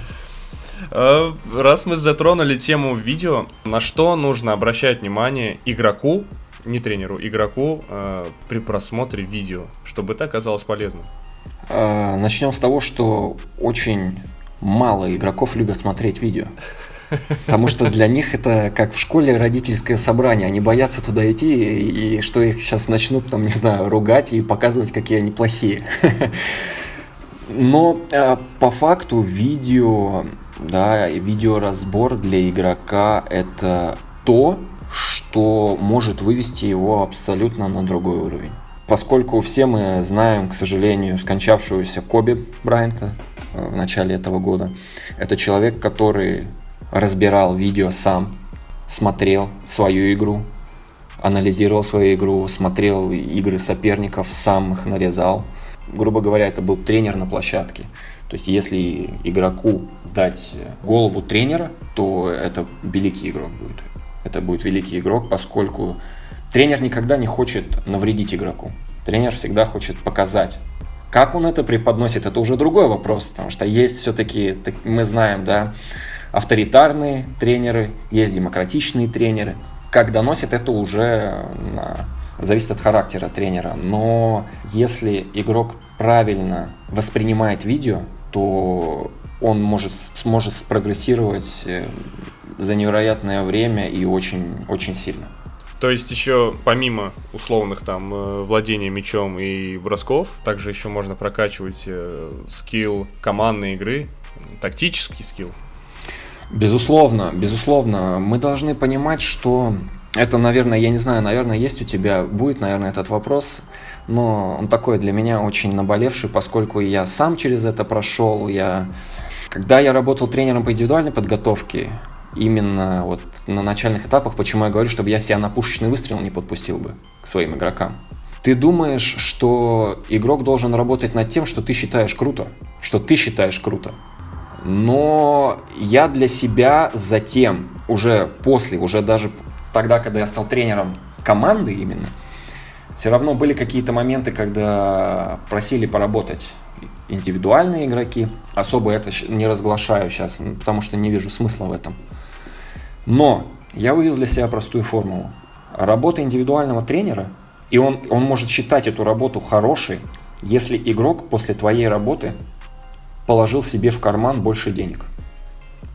А, раз мы затронули тему видео, на что нужно обращать внимание игроку, не тренеру, игроку э, при просмотре видео, чтобы это оказалось полезным? А, начнем с того, что очень мало игроков любят смотреть видео. Потому что для них это как в школе родительское собрание. Они боятся туда идти, и, и что их сейчас начнут, там, не знаю, ругать и показывать, какие они плохие. Но э, по факту видео, да, видеоразбор для игрока это то, что может вывести его абсолютно на другой уровень. Поскольку все мы знаем, к сожалению, скончавшегося Коби Брайанта э, в начале этого года, это человек, который разбирал видео сам, смотрел свою игру, анализировал свою игру, смотрел игры соперников, сам их нарезал. Грубо говоря, это был тренер на площадке. То есть, если игроку дать голову тренера, то это великий игрок будет. Это будет великий игрок, поскольку тренер никогда не хочет навредить игроку. Тренер всегда хочет показать. Как он это преподносит, это уже другой вопрос, потому что есть все-таки, мы знаем, да, авторитарные тренеры, есть демократичные тренеры. Как доносят, это уже зависит от характера тренера. Но если игрок правильно воспринимает видео, то он может, сможет спрогрессировать э, за невероятное время и очень, очень сильно. То есть еще помимо условных там э, владения мячом и бросков, также еще можно прокачивать э, скилл командной игры, тактический скилл. Безусловно, безусловно. Мы должны понимать, что это, наверное, я не знаю, наверное, есть у тебя, будет, наверное, этот вопрос, но он такой для меня очень наболевший, поскольку я сам через это прошел. Я... Когда я работал тренером по индивидуальной подготовке, именно вот на начальных этапах, почему я говорю, чтобы я себя на пушечный выстрел не подпустил бы к своим игрокам. Ты думаешь, что игрок должен работать над тем, что ты считаешь круто, что ты считаешь круто. Но я для себя затем, уже после, уже даже тогда, когда я стал тренером команды именно, все равно были какие-то моменты, когда просили поработать индивидуальные игроки. Особо это не разглашаю сейчас, потому что не вижу смысла в этом. Но я увидел для себя простую формулу. Работа индивидуального тренера, и он, он может считать эту работу хорошей, если игрок после твоей работы положил себе в карман больше денег.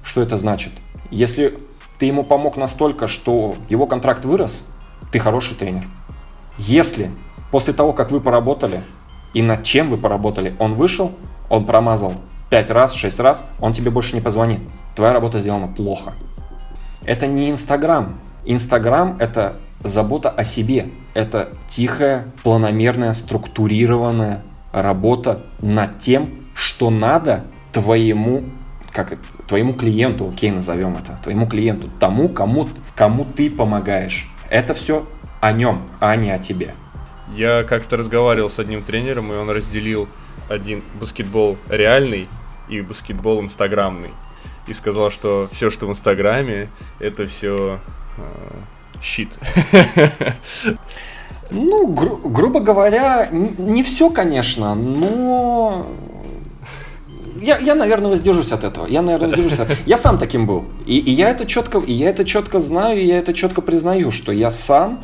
Что это значит? Если ты ему помог настолько, что его контракт вырос, ты хороший тренер. Если после того, как вы поработали и над чем вы поработали, он вышел, он промазал 5 раз, 6 раз, он тебе больше не позвонит. Твоя работа сделана плохо. Это не Инстаграм. Инстаграм – это забота о себе. Это тихая, планомерная, структурированная работа над тем, что надо твоему как это, твоему клиенту, окей, назовем это, твоему клиенту, тому, кому, кому ты помогаешь. Это все о нем, а не о тебе. Я как-то разговаривал с одним тренером, и он разделил один баскетбол реальный и баскетбол инстаграмный. И сказал, что все, что в инстаграме, это все э, щит. Ну, гру- грубо говоря, не все, конечно, но я, я, наверное, воздержусь от этого. Я, наверное, воздержусь от этого. Я сам таким был. И, и я это четко, и я это четко знаю, и я это четко признаю, что я сам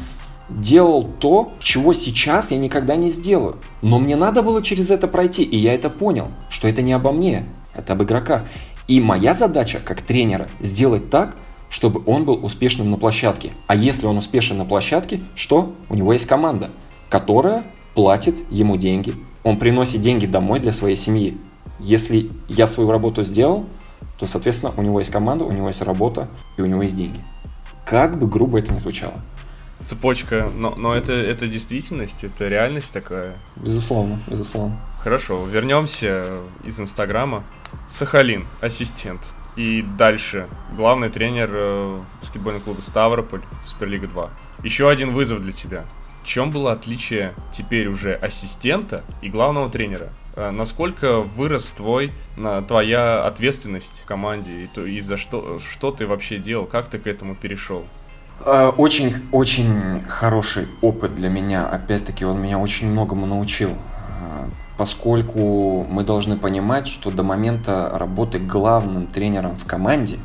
делал то, чего сейчас я никогда не сделаю. Но мне надо было через это пройти, и я это понял, что это не обо мне, это об игроках. И моя задача, как тренера, сделать так, чтобы он был успешным на площадке. А если он успешен на площадке, что? У него есть команда, которая платит ему деньги. Он приносит деньги домой для своей семьи. Если я свою работу сделал, то, соответственно, у него есть команда, у него есть работа и у него есть деньги. Как бы грубо это ни звучало. Цепочка, но, но это, это действительность, это реальность такая. Безусловно, безусловно. Хорошо, вернемся из Инстаграма. Сахалин, ассистент. И дальше главный тренер э, баскетбольного клуба Ставрополь, Суперлига 2. Еще один вызов для тебя. В чем было отличие теперь уже ассистента и главного тренера? Э, насколько вырос твой, твоя ответственность в команде и, то, и за что, что ты вообще делал, как ты к этому перешел? Э, очень, очень хороший опыт для меня. Опять-таки, он меня очень многому научил поскольку мы должны понимать, что до момента работы главным тренером в команде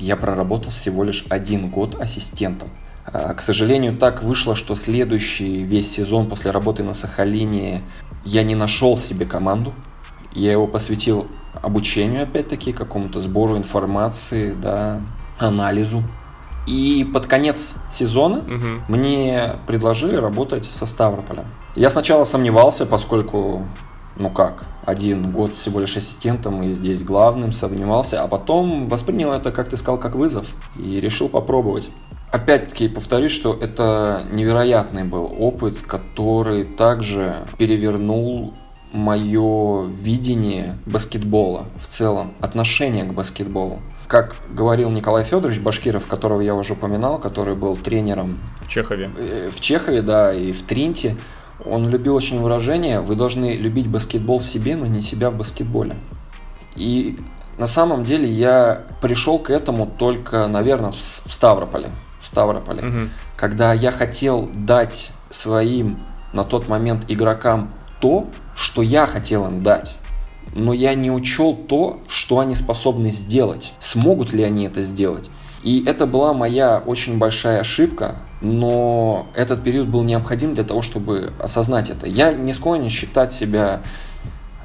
я проработал всего лишь один год ассистентом. К сожалению, так вышло, что следующий весь сезон после работы на Сахалине я не нашел себе команду. Я его посвятил обучению, опять-таки, какому-то сбору информации, да, анализу. И под конец сезона угу. мне предложили работать со Ставрополем. Я сначала сомневался, поскольку ну как, один год всего лишь ассистентом и здесь главным сомневался, а потом воспринял это, как ты сказал, как вызов и решил попробовать. Опять-таки повторюсь, что это невероятный был опыт, который также перевернул мое видение баскетбола в целом, отношение к баскетболу. Как говорил Николай Федорович Башкиров, которого я уже упоминал, который был тренером в Чехове. Э, в Чехове, да, и в Тринте. Он любил очень выражение «Вы должны любить баскетбол в себе, но не себя в баскетболе». И на самом деле я пришел к этому только, наверное, в Ставрополе. В Ставрополе. Угу. Когда я хотел дать своим на тот момент игрокам то, что я хотел им дать. Но я не учел то, что они способны сделать. Смогут ли они это сделать? И это была моя очень большая ошибка, но этот период был необходим для того, чтобы осознать это. Я не склонен считать себя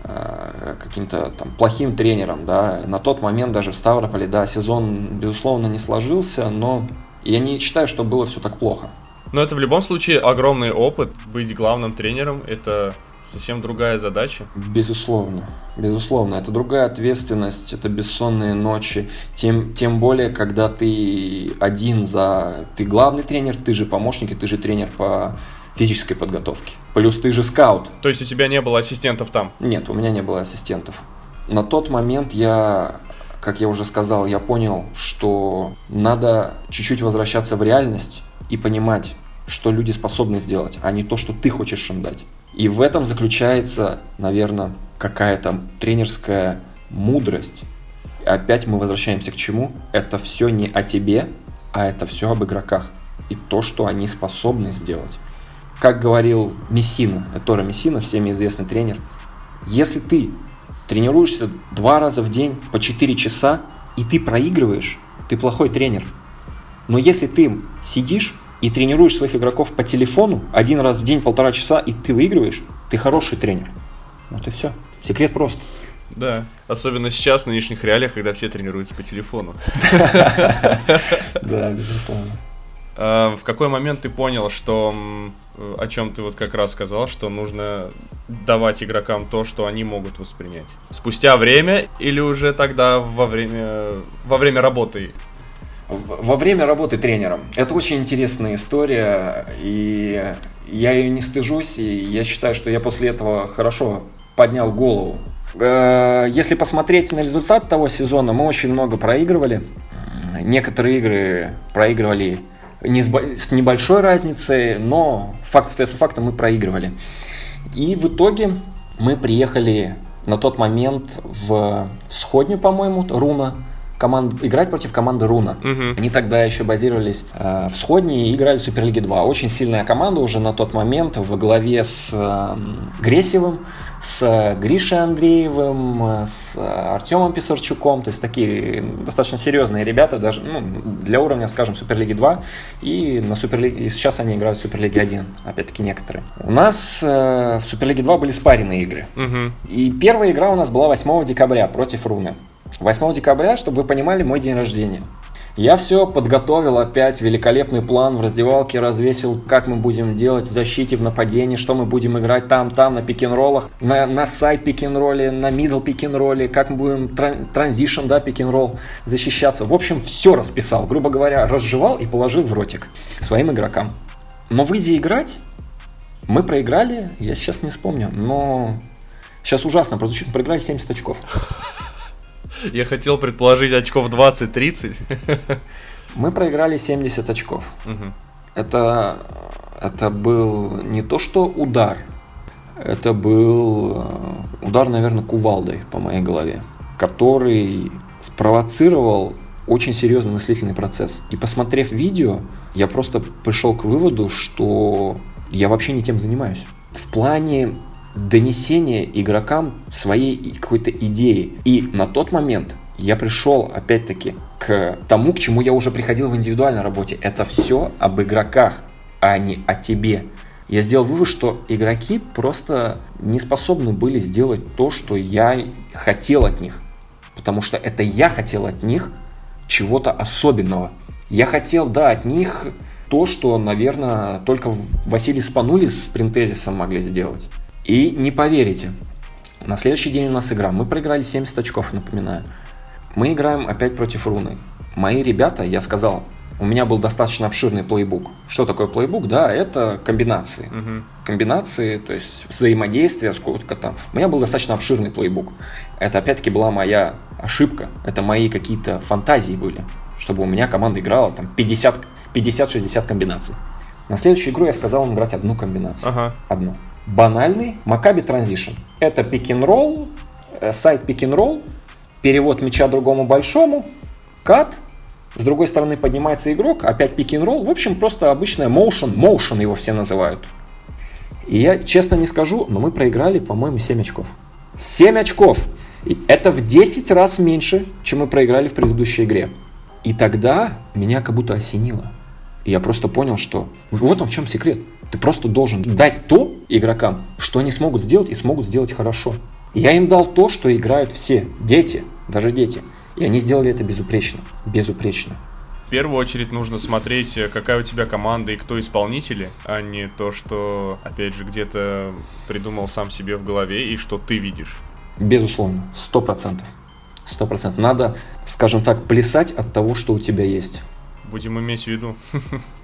э, каким-то там плохим тренером, да, на тот момент даже в Ставрополе, да, сезон, безусловно, не сложился, но я не считаю, что было все так плохо. Но это в любом случае огромный опыт, быть главным тренером, это совсем другая задача. Безусловно, безусловно, это другая ответственность, это бессонные ночи, тем, тем более, когда ты один за... Ты главный тренер, ты же помощник, и ты же тренер по физической подготовке. Плюс ты же скаут. То есть у тебя не было ассистентов там? Нет, у меня не было ассистентов. На тот момент я, как я уже сказал, я понял, что надо чуть-чуть возвращаться в реальность и понимать, что люди способны сделать, а не то, что ты хочешь им дать. И в этом заключается, наверное, какая-то тренерская мудрость. И опять мы возвращаемся к чему? Это все не о тебе, а это все об игроках. И то, что они способны сделать. Как говорил Мессина, Тора Мессина, всеми известный тренер, если ты тренируешься два раза в день по 4 часа, и ты проигрываешь, ты плохой тренер. Но если ты сидишь и тренируешь своих игроков по телефону один раз в день, полтора часа, и ты выигрываешь, ты хороший тренер. Вот и все. Секрет прост. Да, особенно сейчас, в нынешних реалиях, когда все тренируются по телефону. Да, безусловно. А, в какой момент ты понял, что о чем ты вот как раз сказал, что нужно давать игрокам то, что они могут воспринять? Спустя время или уже тогда во время, во время работы во время работы тренером. Это очень интересная история, и я ее не стыжусь, и я считаю, что я после этого хорошо поднял голову. Э, если посмотреть на результат того сезона, мы очень много проигрывали. Некоторые игры проигрывали не с, с небольшой разницей, но факт остается фактом, мы проигрывали. И в итоге мы приехали на тот момент в Всходню, по-моему, Руна, команд, играть против команды Руна. Мгм. Они тогда еще базировались э, в Сходне и играли в Суперлиге 2. Очень сильная команда уже на тот момент во главе с э, Гресевым, с э, Гришей Андреевым, э, с э, Артемом Писарчуком. То есть такие достаточно серьезные ребята, даже ну, для уровня, скажем, Суперлиги 2. И на Суперлиге, и сейчас они играют в Суперлиге 1, опять-таки некоторые. У нас э, в Суперлиге 2 были спаренные игры. Мгм. И первая игра у нас была 8 декабря против Руны. 8 декабря, чтобы вы понимали, мой день рождения. Я все подготовил опять, великолепный план в раздевалке развесил, как мы будем делать в защите, в нападении, что мы будем играть там, там, на пик-н-роллах, на, на сайт пик-н-ролле, на middle пик-н-ролле, как мы будем тран- транзишн, да, пик-н-ролл защищаться. В общем, все расписал, грубо говоря, разжевал и положил в ротик своим игрокам. Но выйдя играть, мы проиграли, я сейчас не вспомню, но сейчас ужасно прозвучит, проиграли 70 очков. Я хотел предположить очков 20-30. Мы проиграли 70 очков. Это, это был не то что удар, это был э, удар, наверное, кувалдой по моей голове, который спровоцировал очень серьезный мыслительный процесс. И посмотрев видео, я просто пришел к выводу, что я вообще не тем занимаюсь. В плане донесения игрокам своей какой-то идеи. И на тот момент я пришел, опять-таки, к тому, к чему я уже приходил в индивидуальной работе. Это все об игроках, а не о тебе. Я сделал вывод, что игроки просто не способны были сделать то, что я хотел от них. Потому что это я хотел от них чего-то особенного. Я хотел, да, от них то, что, наверное, только Василий Спанули с Принтезисом могли сделать. И не поверите, на следующий день у нас игра. Мы проиграли 70 очков, напоминаю. Мы играем опять против Руны. Мои ребята, я сказал, у меня был достаточно обширный плейбук. Что такое плейбук? Да, это комбинации. Мгм. Комбинации, то есть взаимодействие, сколько там. У меня был достаточно обширный плейбук. Это опять-таки была моя ошибка. Это мои какие-то фантазии были. Чтобы у меня команда играла там 50 50-60 комбинаций. На следующую игру я сказал им играть одну комбинацию. Ага. Одну. Банальный Maccabi Transition. Это пик-н-ролл, э, сайт пик-н-ролл, перевод мяча другому большому, кат, с другой стороны поднимается игрок, опять пик-н-ролл. В общем, просто обычная motion, motion его все называют. И я честно не скажу, но мы проиграли, по-моему, 7 очков. 7 очков! И это в 10 раз меньше, чем мы проиграли в предыдущей игре. И тогда меня как будто осенило. И я просто понял, что вот он в чем секрет. Ты просто должен дать то игрокам, что они смогут сделать и смогут сделать хорошо. Я им дал то, что играют все. Дети, даже дети. И они сделали это безупречно. Безупречно. В первую очередь нужно смотреть, э, какая у тебя команда и кто исполнители, а не то, что, опять же, где-то придумал сам себе в голове и что ты видишь. Безусловно. Сто процентов. Сто процентов. Надо, скажем так, плясать от того, что у тебя есть. Будем иметь в виду.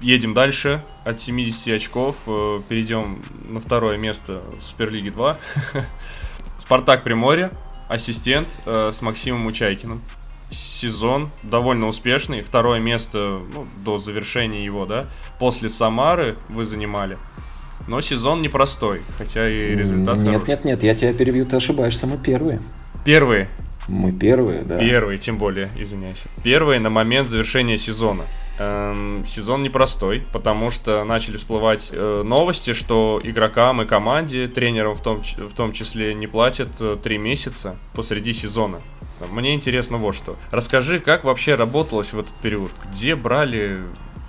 Едем дальше. От 70 очков э, перейдем на второе место Суперлиги 2. Спартак Приморье, ассистент э, с Максимом Учайкиным. Сезон довольно успешный. Второе место ну, до завершения его, да. После Самары вы занимали. Но сезон непростой, хотя и результат Нет, хороший. нет, нет, я тебя перебью, ты ошибаешься, мы первые. Первые, Мы первые, да. Первые, тем более, извиняюсь. Первые на момент завершения сезона. Эм, сезон непростой, потому что начали всплывать э, новости, что игрокам и команде, тренерам в том, в том числе, не платят э, месяца посреди сезона. Мне интересно вот что. Расскажи, как вообще работалось в этот период? Где брали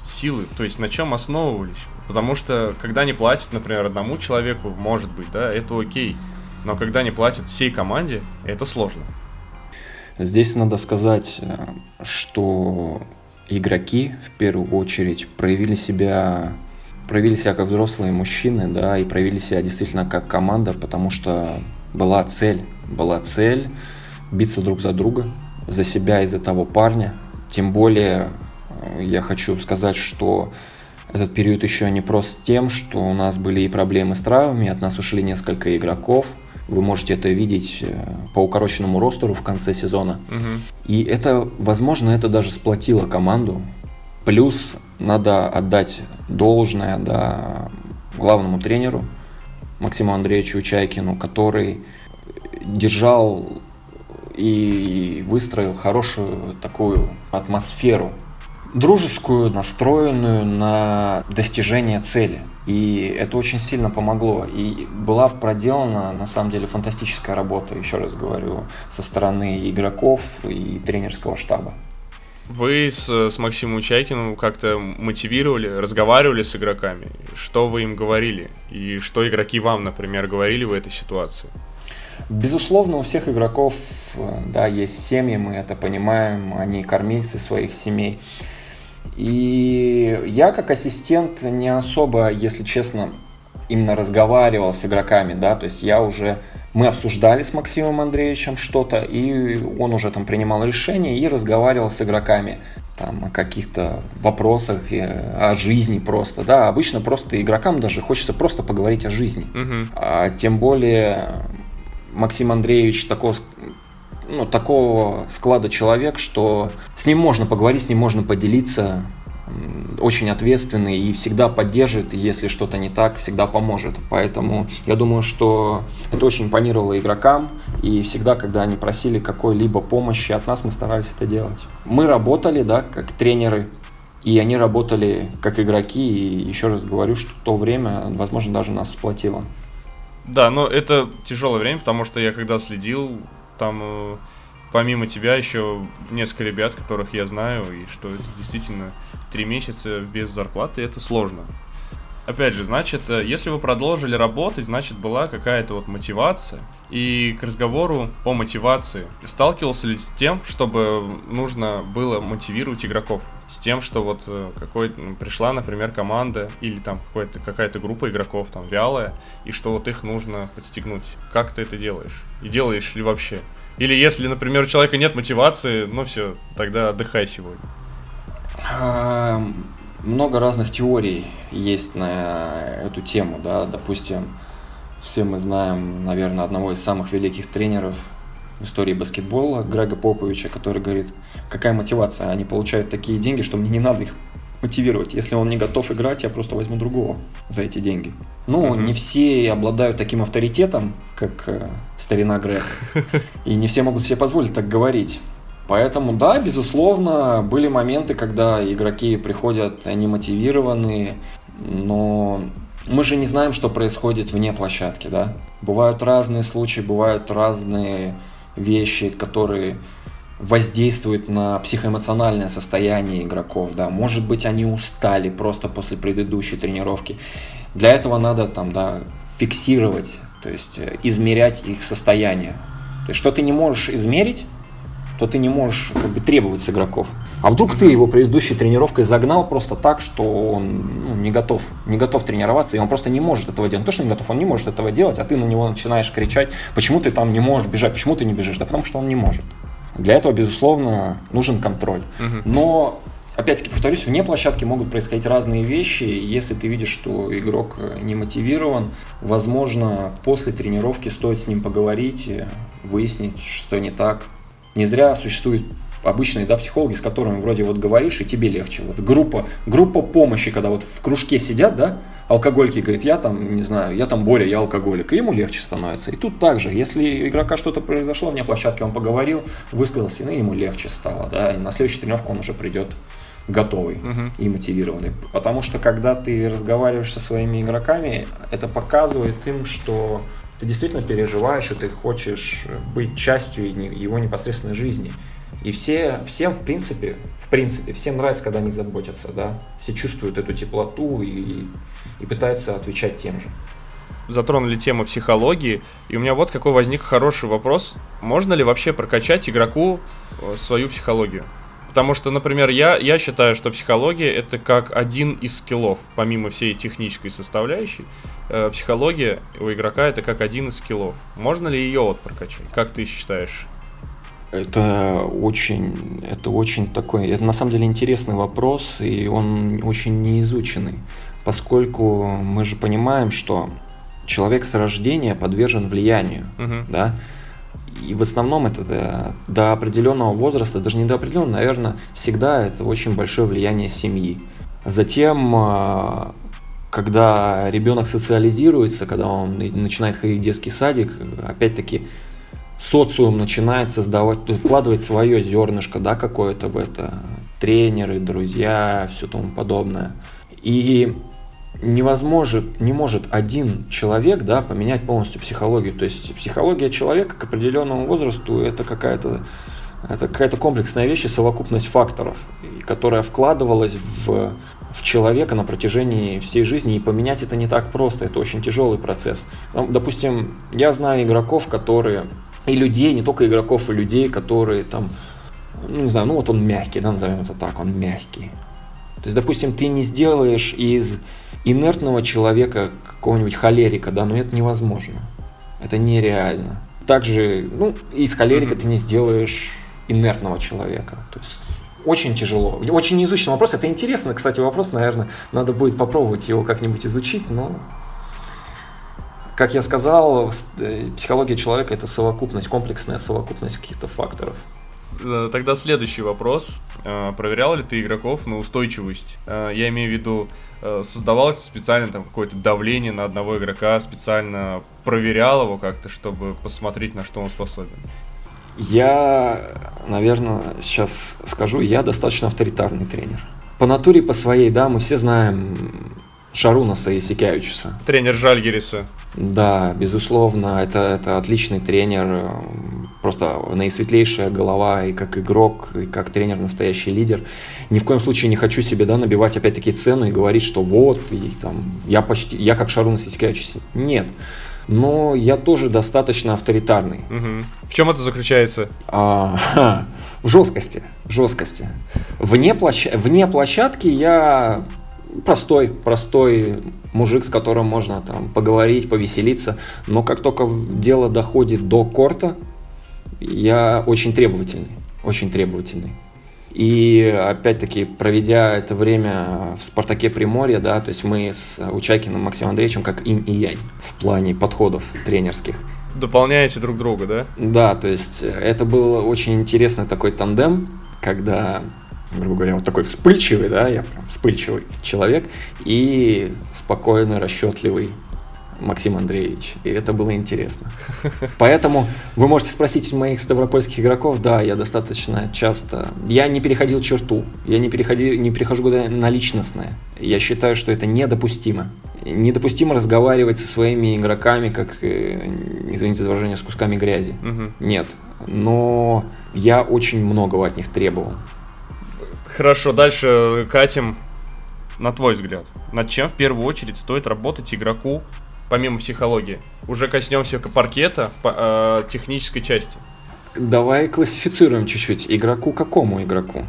силы? То есть на чем основывались? Потому что когда не платят, например, одному человеку, может быть, да, это окей. Но когда не платят всей команде, это сложно. Здесь надо сказать, э, что игроки в первую очередь проявили себя, проявили себя как взрослые мужчины, да, и проявили себя действительно как команда, потому что была цель, была цель биться друг за друга, за себя и за того парня. Тем более э, я хочу сказать, что этот период еще не прост тем, что у нас были и проблемы с травмами, от нас ушли несколько игроков. Вы можете это видеть э, по укороченному ростеру в конце сезона. Мгм. И это, возможно, это даже сплотило команду. Плюс надо отдать должное да, главному тренеру Максиму Андреевичу Чайкину, который держал и выстроил хорошую такую атмосферу, дружескую, настроенную на достижение цели. И это очень сильно помогло. И была проделана, на самом деле, фантастическая работа, еще раз говорю, со стороны игроков и тренерского штаба. Вы с, с Максимом Чайкиным как-то мотивировали, разговаривали с игроками? Что вы им говорили? И что игроки вам, например, говорили в этой ситуации? Безусловно, у всех игроков э, да, есть семьи, мы это понимаем, они кормильцы своих семей. И я как ассистент не особо, если честно, именно разговаривал с игроками, да, то есть я уже, мы обсуждали с Максимом Андреевичем что-то, и он уже там принимал решение и разговаривал с игроками там о каких-то вопросах, э, о жизни просто, да, обычно просто игрокам даже хочется просто поговорить о жизни, угу. а, тем более Максим Андреевич такого ну, такого склада человек, что с ним можно поговорить, с ним можно поделиться, очень ответственный и всегда поддержит, если что-то не так, всегда поможет. Поэтому я думаю, что это очень импонировало игрокам, и всегда, когда они просили какой-либо помощи от нас, мы старались это делать. Мы работали, да, как тренеры, и они работали как игроки, и еще раз говорю, что то время, возможно, даже нас сплотило. Да, но это тяжелое время, потому что я когда следил, там э, помимо тебя еще несколько ребят, которых я знаю, и что это действительно три месяца без зарплаты, это сложно. Опять же, значит, э, если вы продолжили работать, значит, была какая-то вот мотивация. И к разговору о мотивации сталкивался ли с тем, чтобы нужно было мотивировать игроков? С тем, что вот э, какой пришла, например, команда или там какая-то группа игроков там вялая, и что вот их нужно подстегнуть. Как ты это делаешь? И делаешь ли вообще? Или если, например, у человека нет мотивации, ну все, тогда отдыхай сегодня много разных теорий есть на эту тему, да, допустим, все мы знаем, наверное, одного из самых великих тренеров истории баскетбола, Грега Поповича, который говорит, какая мотивация, они получают такие деньги, что мне не надо их мотивировать. Если он не готов играть, я просто возьму другого за эти деньги. Ну, mm-hmm. не все обладают таким авторитетом, как э, старина Грег, и не все могут себе позволить так говорить. Поэтому, да, безусловно, были моменты, когда игроки приходят немотивированные, но мы же не знаем, что происходит вне площадки, да. Бывают разные случаи, бывают разные вещи, которые воздействуют на психоэмоциональное состояние игроков, да. Может быть, они устали просто после предыдущей тренировки. Для этого надо там, да, фиксировать, то есть э, измерять их состояние. То есть, что ты не можешь измерить, то ты не можешь как бы, требовать с игроков. А вдруг ты его предыдущей тренировкой загнал просто так, что он ну, не готов, не готов тренироваться, и он просто не может этого делать. Не то, что не готов, он не может этого делать, а ты на него начинаешь кричать, почему ты там не можешь бежать, почему ты не бежишь, да потому что он не может. Для этого, безусловно, нужен контроль. Но опять-таки повторюсь, вне площадки могут происходить разные вещи. Если ты видишь, что игрок не мотивирован, возможно, после тренировки стоит с ним поговорить, выяснить, что не так, не зря существуют обычные да, психологи, с которыми вроде вот говоришь, и тебе легче. Вот группа, группа помощи, когда вот в кружке сидят, да, алкогольки говорит, я там, не знаю, я там Боря, я алкоголик, и ему легче становится. И тут также, если игрока что-то произошло вне площадки, он поговорил, высказался, и ему легче стало, да, и на следующую тренировку он уже придет готовый uh-huh. и мотивированный. Потому что когда ты разговариваешь со своими игроками, это показывает им, что ты действительно переживаешь, и ты хочешь быть частью его непосредственной жизни. И все, всем, в принципе, в принципе, всем нравится, когда они заботятся, да. Все чувствуют эту теплоту и, и пытаются отвечать тем же. Затронули тему психологии, и у меня вот какой возник хороший вопрос. Можно ли вообще прокачать игроку э, свою психологию? Потому что, например, я, я считаю, что психология это как один из скиллов, помимо всей технической составляющей. Э, психология у игрока это как один из скиллов. Можно ли ее вот прокачать? Как ты считаешь? Это очень, это очень такой, это на самом деле интересный вопрос, и он очень неизученный, поскольку мы же понимаем, что человек с рождения подвержен влиянию, uh-huh. да, и в основном это до, определенного возраста, даже не до определенного, наверное, всегда это очень большое влияние семьи. Затем, а, когда ребенок социализируется, когда он начинает ходить в детский садик, опять-таки социум начинает создавать, вкладывать свое зернышко, да, какое-то в это, тренеры, друзья, все тому подобное. И невозможно, не может один человек да, поменять полностью психологию. То есть психология человека к определенному возрасту это какая-то это какая-то комплексная вещь и совокупность факторов, которая вкладывалась в, в человека на протяжении всей жизни, и поменять это не так просто, это очень тяжелый процесс. Допустим, я знаю игроков, которые, и людей, не только игроков, и людей, которые там, ну не знаю, ну вот он мягкий, да, назовем это так, он мягкий. То есть, допустим, ты не сделаешь из инертного человека какого-нибудь холерика, да, но это невозможно. Это нереально. Также, ну, из холерика mm-hmm. ты не сделаешь инертного человека. То есть очень тяжело. Очень неизученный вопрос. Это интересно, кстати, вопрос, наверное, надо будет попробовать его как-нибудь изучить, но как я сказал, э, психология человека это совокупность, комплексная совокупность каких-то факторов. Э, тогда следующий вопрос. Э, проверял ли ты игроков на устойчивость? Я имею в виду, создавалось специально там какое-то давление на одного игрока, специально проверял его как-то, чтобы посмотреть, на что он способен? Я, наверное, сейчас скажу, я достаточно авторитарный тренер. По натуре, по своей, да, мы все знаем Шарунаса и Сикявичуса. Тренер Жальгериса. Да, безусловно, это, это отличный тренер, просто наисветлейшая голова и как игрок, и как тренер, настоящий лидер. Ни в коем случае не хочу себе да, набивать опять-таки цену и говорить, что вот, и, там, я почти, я как Шарунас и Сикявичус. Нет но я тоже достаточно авторитарный. Угу. В чем это заключается? А, в жесткости, в жесткости. Вне, площ... Вне площадки я простой, простой мужик, с которым можно там поговорить, повеселиться, но как только дело доходит до корта, я очень требовательный, очень требовательный. И опять-таки, проведя это время в «Спартаке Приморье», да, то есть мы с Учайкиным Максимом Андреевичем как инь и янь в плане подходов тренерских. Дополняете друг друга, да? Да, то есть это был очень интересный такой тандем, когда грубо говоря, вот такой вспыльчивый, да, я прям вспыльчивый человек, и спокойный, расчетливый Максим Андреевич, и это было интересно. Поэтому вы можете спросить у моих ставропольских игроков, да, я достаточно часто, я не переходил черту, я не, переходил, не перехожу на личностное. Я считаю, что это недопустимо. Недопустимо разговаривать со своими игроками, как, э, извините за выражение, с кусками грязи. Угу. Нет. Но я очень многого от них требовал. Хорошо, дальше катим. На твой взгляд, над чем в первую очередь стоит работать игроку помимо психологии. Уже коснемся паркета, по, э, технической части. Давай классифицируем чуть-чуть. Игроку какому игроку?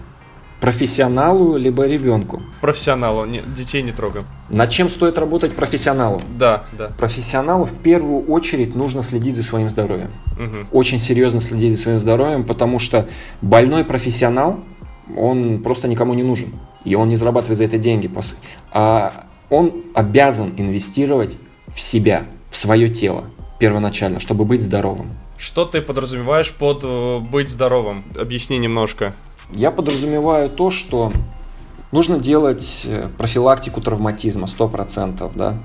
Профессионалу либо ребенку? Профессионалу, не, детей не трогаем. Над чем стоит работать профессионалу? Да, да. Профессионалу в первую очередь нужно следить за своим здоровьем. Угу. Очень серьезно следить за своим здоровьем, потому что больной профессионал, он просто никому не нужен. И он не зарабатывает за это деньги, по сути. А он обязан инвестировать в себя, в свое тело первоначально, чтобы быть здоровым. Что ты подразумеваешь под э, быть здоровым? Объясни немножко. Я подразумеваю то, что нужно делать э, профилактику травматизма 100%, да,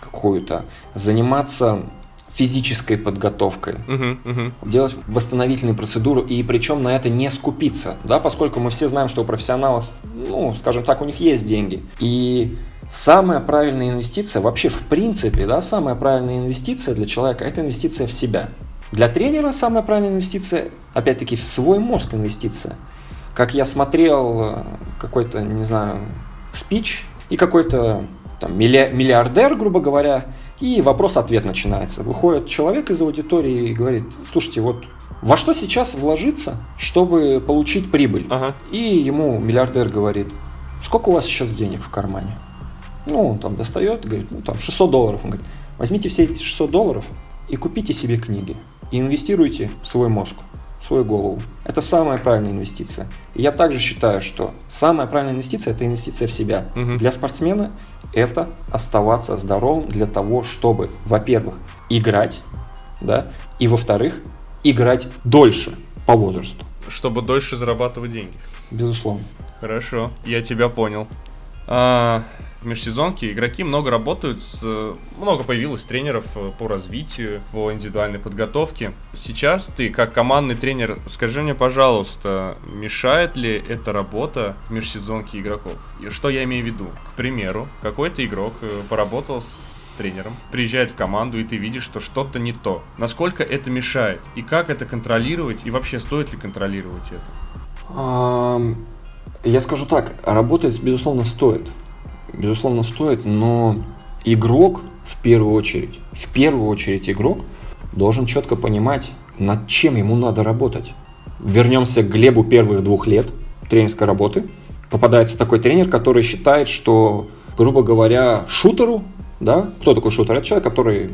какую-то, заниматься физической подготовкой, uh-huh, uh-huh. делать восстановительные процедуры, и причем на это не скупиться, да, поскольку мы все знаем, что у профессионалов, ну, скажем так, у них есть деньги. И Самая правильная инвестиция, вообще в принципе, да, самая правильная инвестиция для человека – это инвестиция в себя. Для тренера самая правильная инвестиция, опять-таки, в свой мозг инвестиция. Как я смотрел э, какой-то, не знаю, спич, и какой-то там, миллиардер, грубо говоря, и вопрос-ответ начинается. Выходит человек из аудитории и говорит, слушайте, вот во что сейчас вложиться, чтобы получить прибыль? Ага. И ему миллиардер говорит, сколько у вас сейчас денег в кармане? Ну, он там достает, говорит, ну, там 600 долларов. Он говорит, возьмите все эти 600 долларов и купите себе книги. И инвестируйте в свой мозг, в свою голову. Это самая правильная инвестиция. И я также считаю, что самая правильная инвестиция – это инвестиция в себя. Угу. Для спортсмена это оставаться здоровым для того, чтобы, во-первых, играть, да, и, во-вторых, играть дольше по возрасту. Чтобы дольше зарабатывать деньги. Безусловно. Хорошо, я тебя понял. А, в межсезонке игроки много работают с... Много появилось тренеров э, по развитию, по индивидуальной подготовке. Сейчас ты, как командный тренер, скажи мне, пожалуйста, мешает ли эта работа в межсезонке игроков? И что я имею в виду? К примеру, какой-то игрок э, поработал с тренером, приезжает в команду, и ты видишь, что что-то не то. Насколько это мешает? И как это контролировать? И вообще стоит ли контролировать это? Я скажу так, работать, безусловно, стоит. Безусловно, стоит, но игрок в первую очередь, в первую очередь игрок должен четко понимать, над чем ему надо работать. Вернемся к Глебу первых двух лет тренерской работы. Попадается такой тренер, который считает, что, грубо говоря, шутеру, да, кто такой шутер? Это человек, который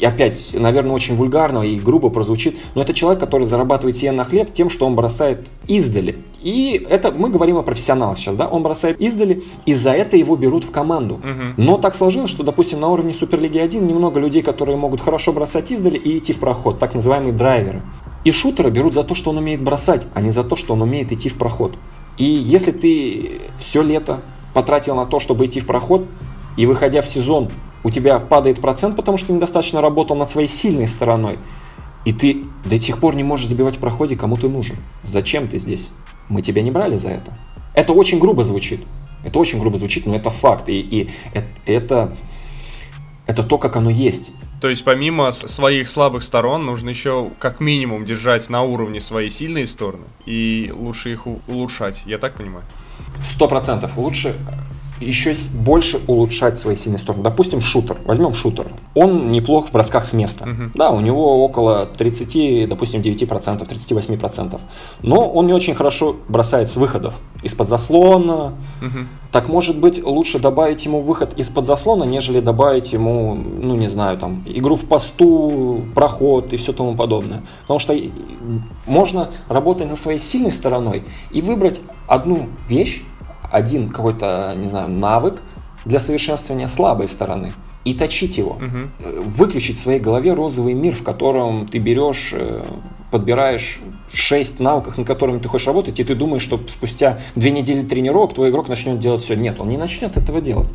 и опять, наверное, очень вульгарно и грубо прозвучит, но это человек, который зарабатывает себе на хлеб тем, что он бросает издали. И это мы говорим о профессионалах сейчас, да, он бросает издали, и за это его берут в команду. Угу. Но так сложилось, что, допустим, на уровне Суперлиги 1 немного людей, которые могут хорошо бросать издали и идти в проход, так называемые драйверы. И шутера берут за то, что он умеет бросать, а не за то, что он умеет идти в проход. И если ты все лето потратил на то, чтобы идти в проход, и выходя в сезон у тебя падает процент, потому что ты недостаточно работал над своей сильной стороной. И ты до сих пор не можешь забивать в проходе, кому ты нужен. Зачем ты здесь? Мы тебя не брали за это. Это очень грубо звучит. Это очень грубо звучит, но это факт. И, и это, это то, как оно есть. То есть помимо своих слабых сторон нужно еще как минимум держать на уровне свои сильные стороны и лучше их улучшать. Я так понимаю? Сто процентов. Лучше еще больше улучшать свои сильные стороны. Допустим, шутер. Возьмем шутер. Он неплох в бросках с места. Uh-huh. Да, у него около 30, допустим, 9%, 38%. Но он не очень хорошо бросает с выходов. Из-под заслона. Uh-huh. Так может быть лучше добавить ему выход из-под заслона, нежели добавить ему, ну не знаю, там, игру в посту, проход и все тому подобное. Потому что можно работать на своей сильной стороной и выбрать одну вещь, один какой-то, не знаю, навык для совершенствования слабой стороны и точить его. Угу. Выключить в своей голове розовый мир, в котором ты берешь, э, подбираешь шесть навыков, на которыми ты хочешь работать, и ты думаешь, что спустя две недели тренировок твой игрок начнет делать все. Нет, он не начнет этого делать.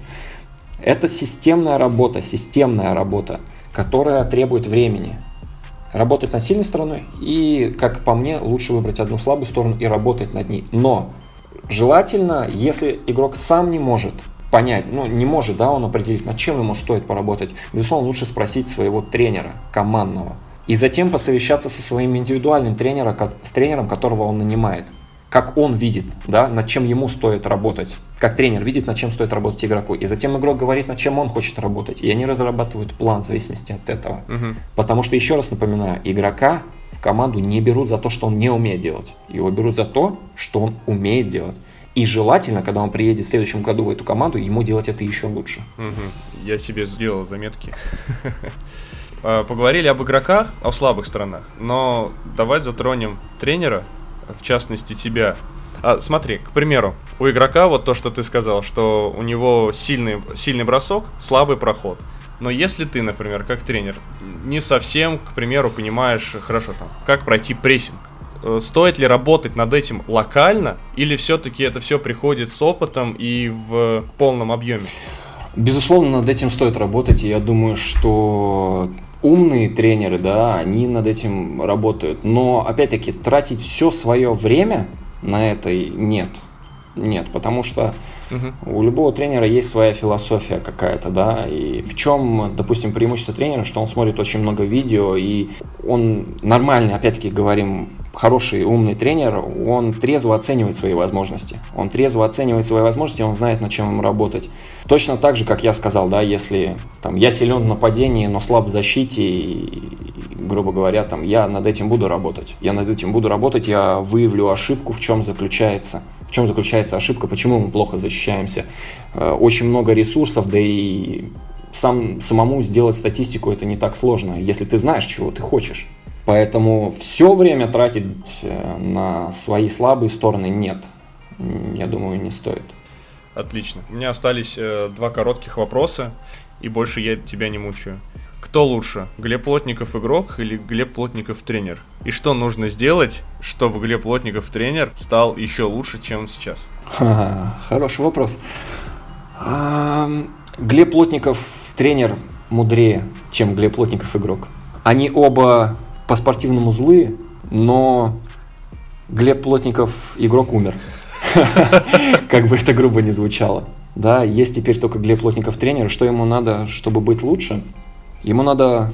Это системная работа, системная работа, которая требует времени. Работать над сильной стороной и, как по мне, лучше выбрать одну слабую сторону и работать над ней. Но Желательно, если игрок сам не может понять, ну, не может, да, он определить, над чем ему стоит поработать, безусловно, лучше спросить своего тренера командного. И затем посовещаться со своим индивидуальным тренером, с тренером, которого он нанимает. Как он видит, да, над чем ему стоит работать. Как тренер видит, над чем стоит работать игроку. И затем игрок говорит, над чем он хочет работать. И они разрабатывают план в зависимости от этого. Угу. Потому что, еще раз напоминаю, игрока команду не берут за то, что он не умеет делать. Его берут за то, что он умеет делать. И желательно, когда он приедет в следующем году в эту команду, ему делать это еще лучше. Я себе сделал заметки. А, поговорили об игроках, о слабых сторонах, но давай затронем тренера, в частности тебя. А, смотри, к примеру, у игрока вот то, что ты сказал, что у него сильный, сильный бросок, слабый проход. Но если ты, например, как тренер, не совсем, к примеру, понимаешь, хорошо, там, как пройти прессинг, э, стоит ли работать над этим локально, или все-таки это все приходит с опытом и в полном объеме? Безусловно, над этим стоит работать, и я думаю, что умные тренеры, да, они над этим работают. Но, опять-таки, тратить все свое время на это нет. Нет, потому что Угу. У любого тренера есть своя философия какая-то, да, и в чем, допустим, преимущество тренера, что он смотрит очень много видео, и он нормальный, опять-таки говорим, хороший, умный тренер, он трезво оценивает свои возможности. Он трезво оценивает свои возможности, он знает, над чем ему работать. Точно так же, как я сказал, да, если там, я силен в нападении, но слаб в защите, и, грубо говоря, там, я над этим буду работать. Я над этим буду работать, я выявлю ошибку, в чем заключается в чем заключается ошибка, почему мы плохо защищаемся. Э, очень много ресурсов, да и сам, самому сделать статистику это не так сложно, если ты знаешь, чего ты хочешь. Поэтому все время тратить э, на свои слабые стороны нет. Я думаю, не стоит. Отлично. У меня остались э, два коротких вопроса, и больше я тебя не мучаю. Кто лучше, Глеб Плотников игрок или Глеб Плотников тренер? И что нужно сделать, чтобы Глеб Плотников тренер стал еще лучше, чем сейчас? Ха, хороший вопрос. Глеб Плотников тренер мудрее, чем Глеб Плотников игрок. Они оба по спортивному злые, но Глеб Плотников игрок умер. Как бы это грубо не звучало. Да, есть теперь только Глеб Плотников тренер. Что ему надо, чтобы быть лучше? Ему надо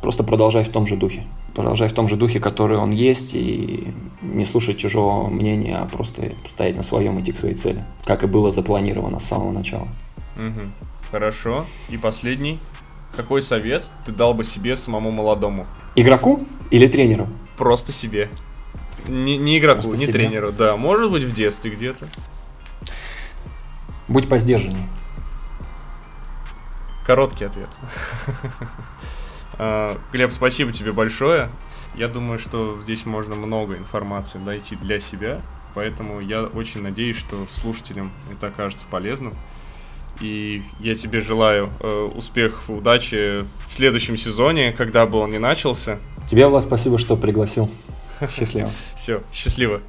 просто продолжать в том же духе. Продолжать в том же духе, который он есть, и не слушать чужого мнения, а просто стоять на своем, идти к своей цели. Как и было запланировано с самого начала. Угу. Хорошо. И последний. Какой совет ты дал бы себе самому молодому? Игроку или тренеру? Просто себе. Не, не игроку, Просто не себе. тренеру, да. Может быть, в детстве где-то. Будь поздержаннее. Короткий ответ. А, Глеб, спасибо тебе большое. Я думаю, что здесь можно много информации найти для себя, поэтому я очень надеюсь, что слушателям это окажется полезным. И я тебе желаю э, успехов и удачи в следующем сезоне, когда бы он ни начался. Тебе, Влад, спасибо, что пригласил. Счастливо. Все, счастливо.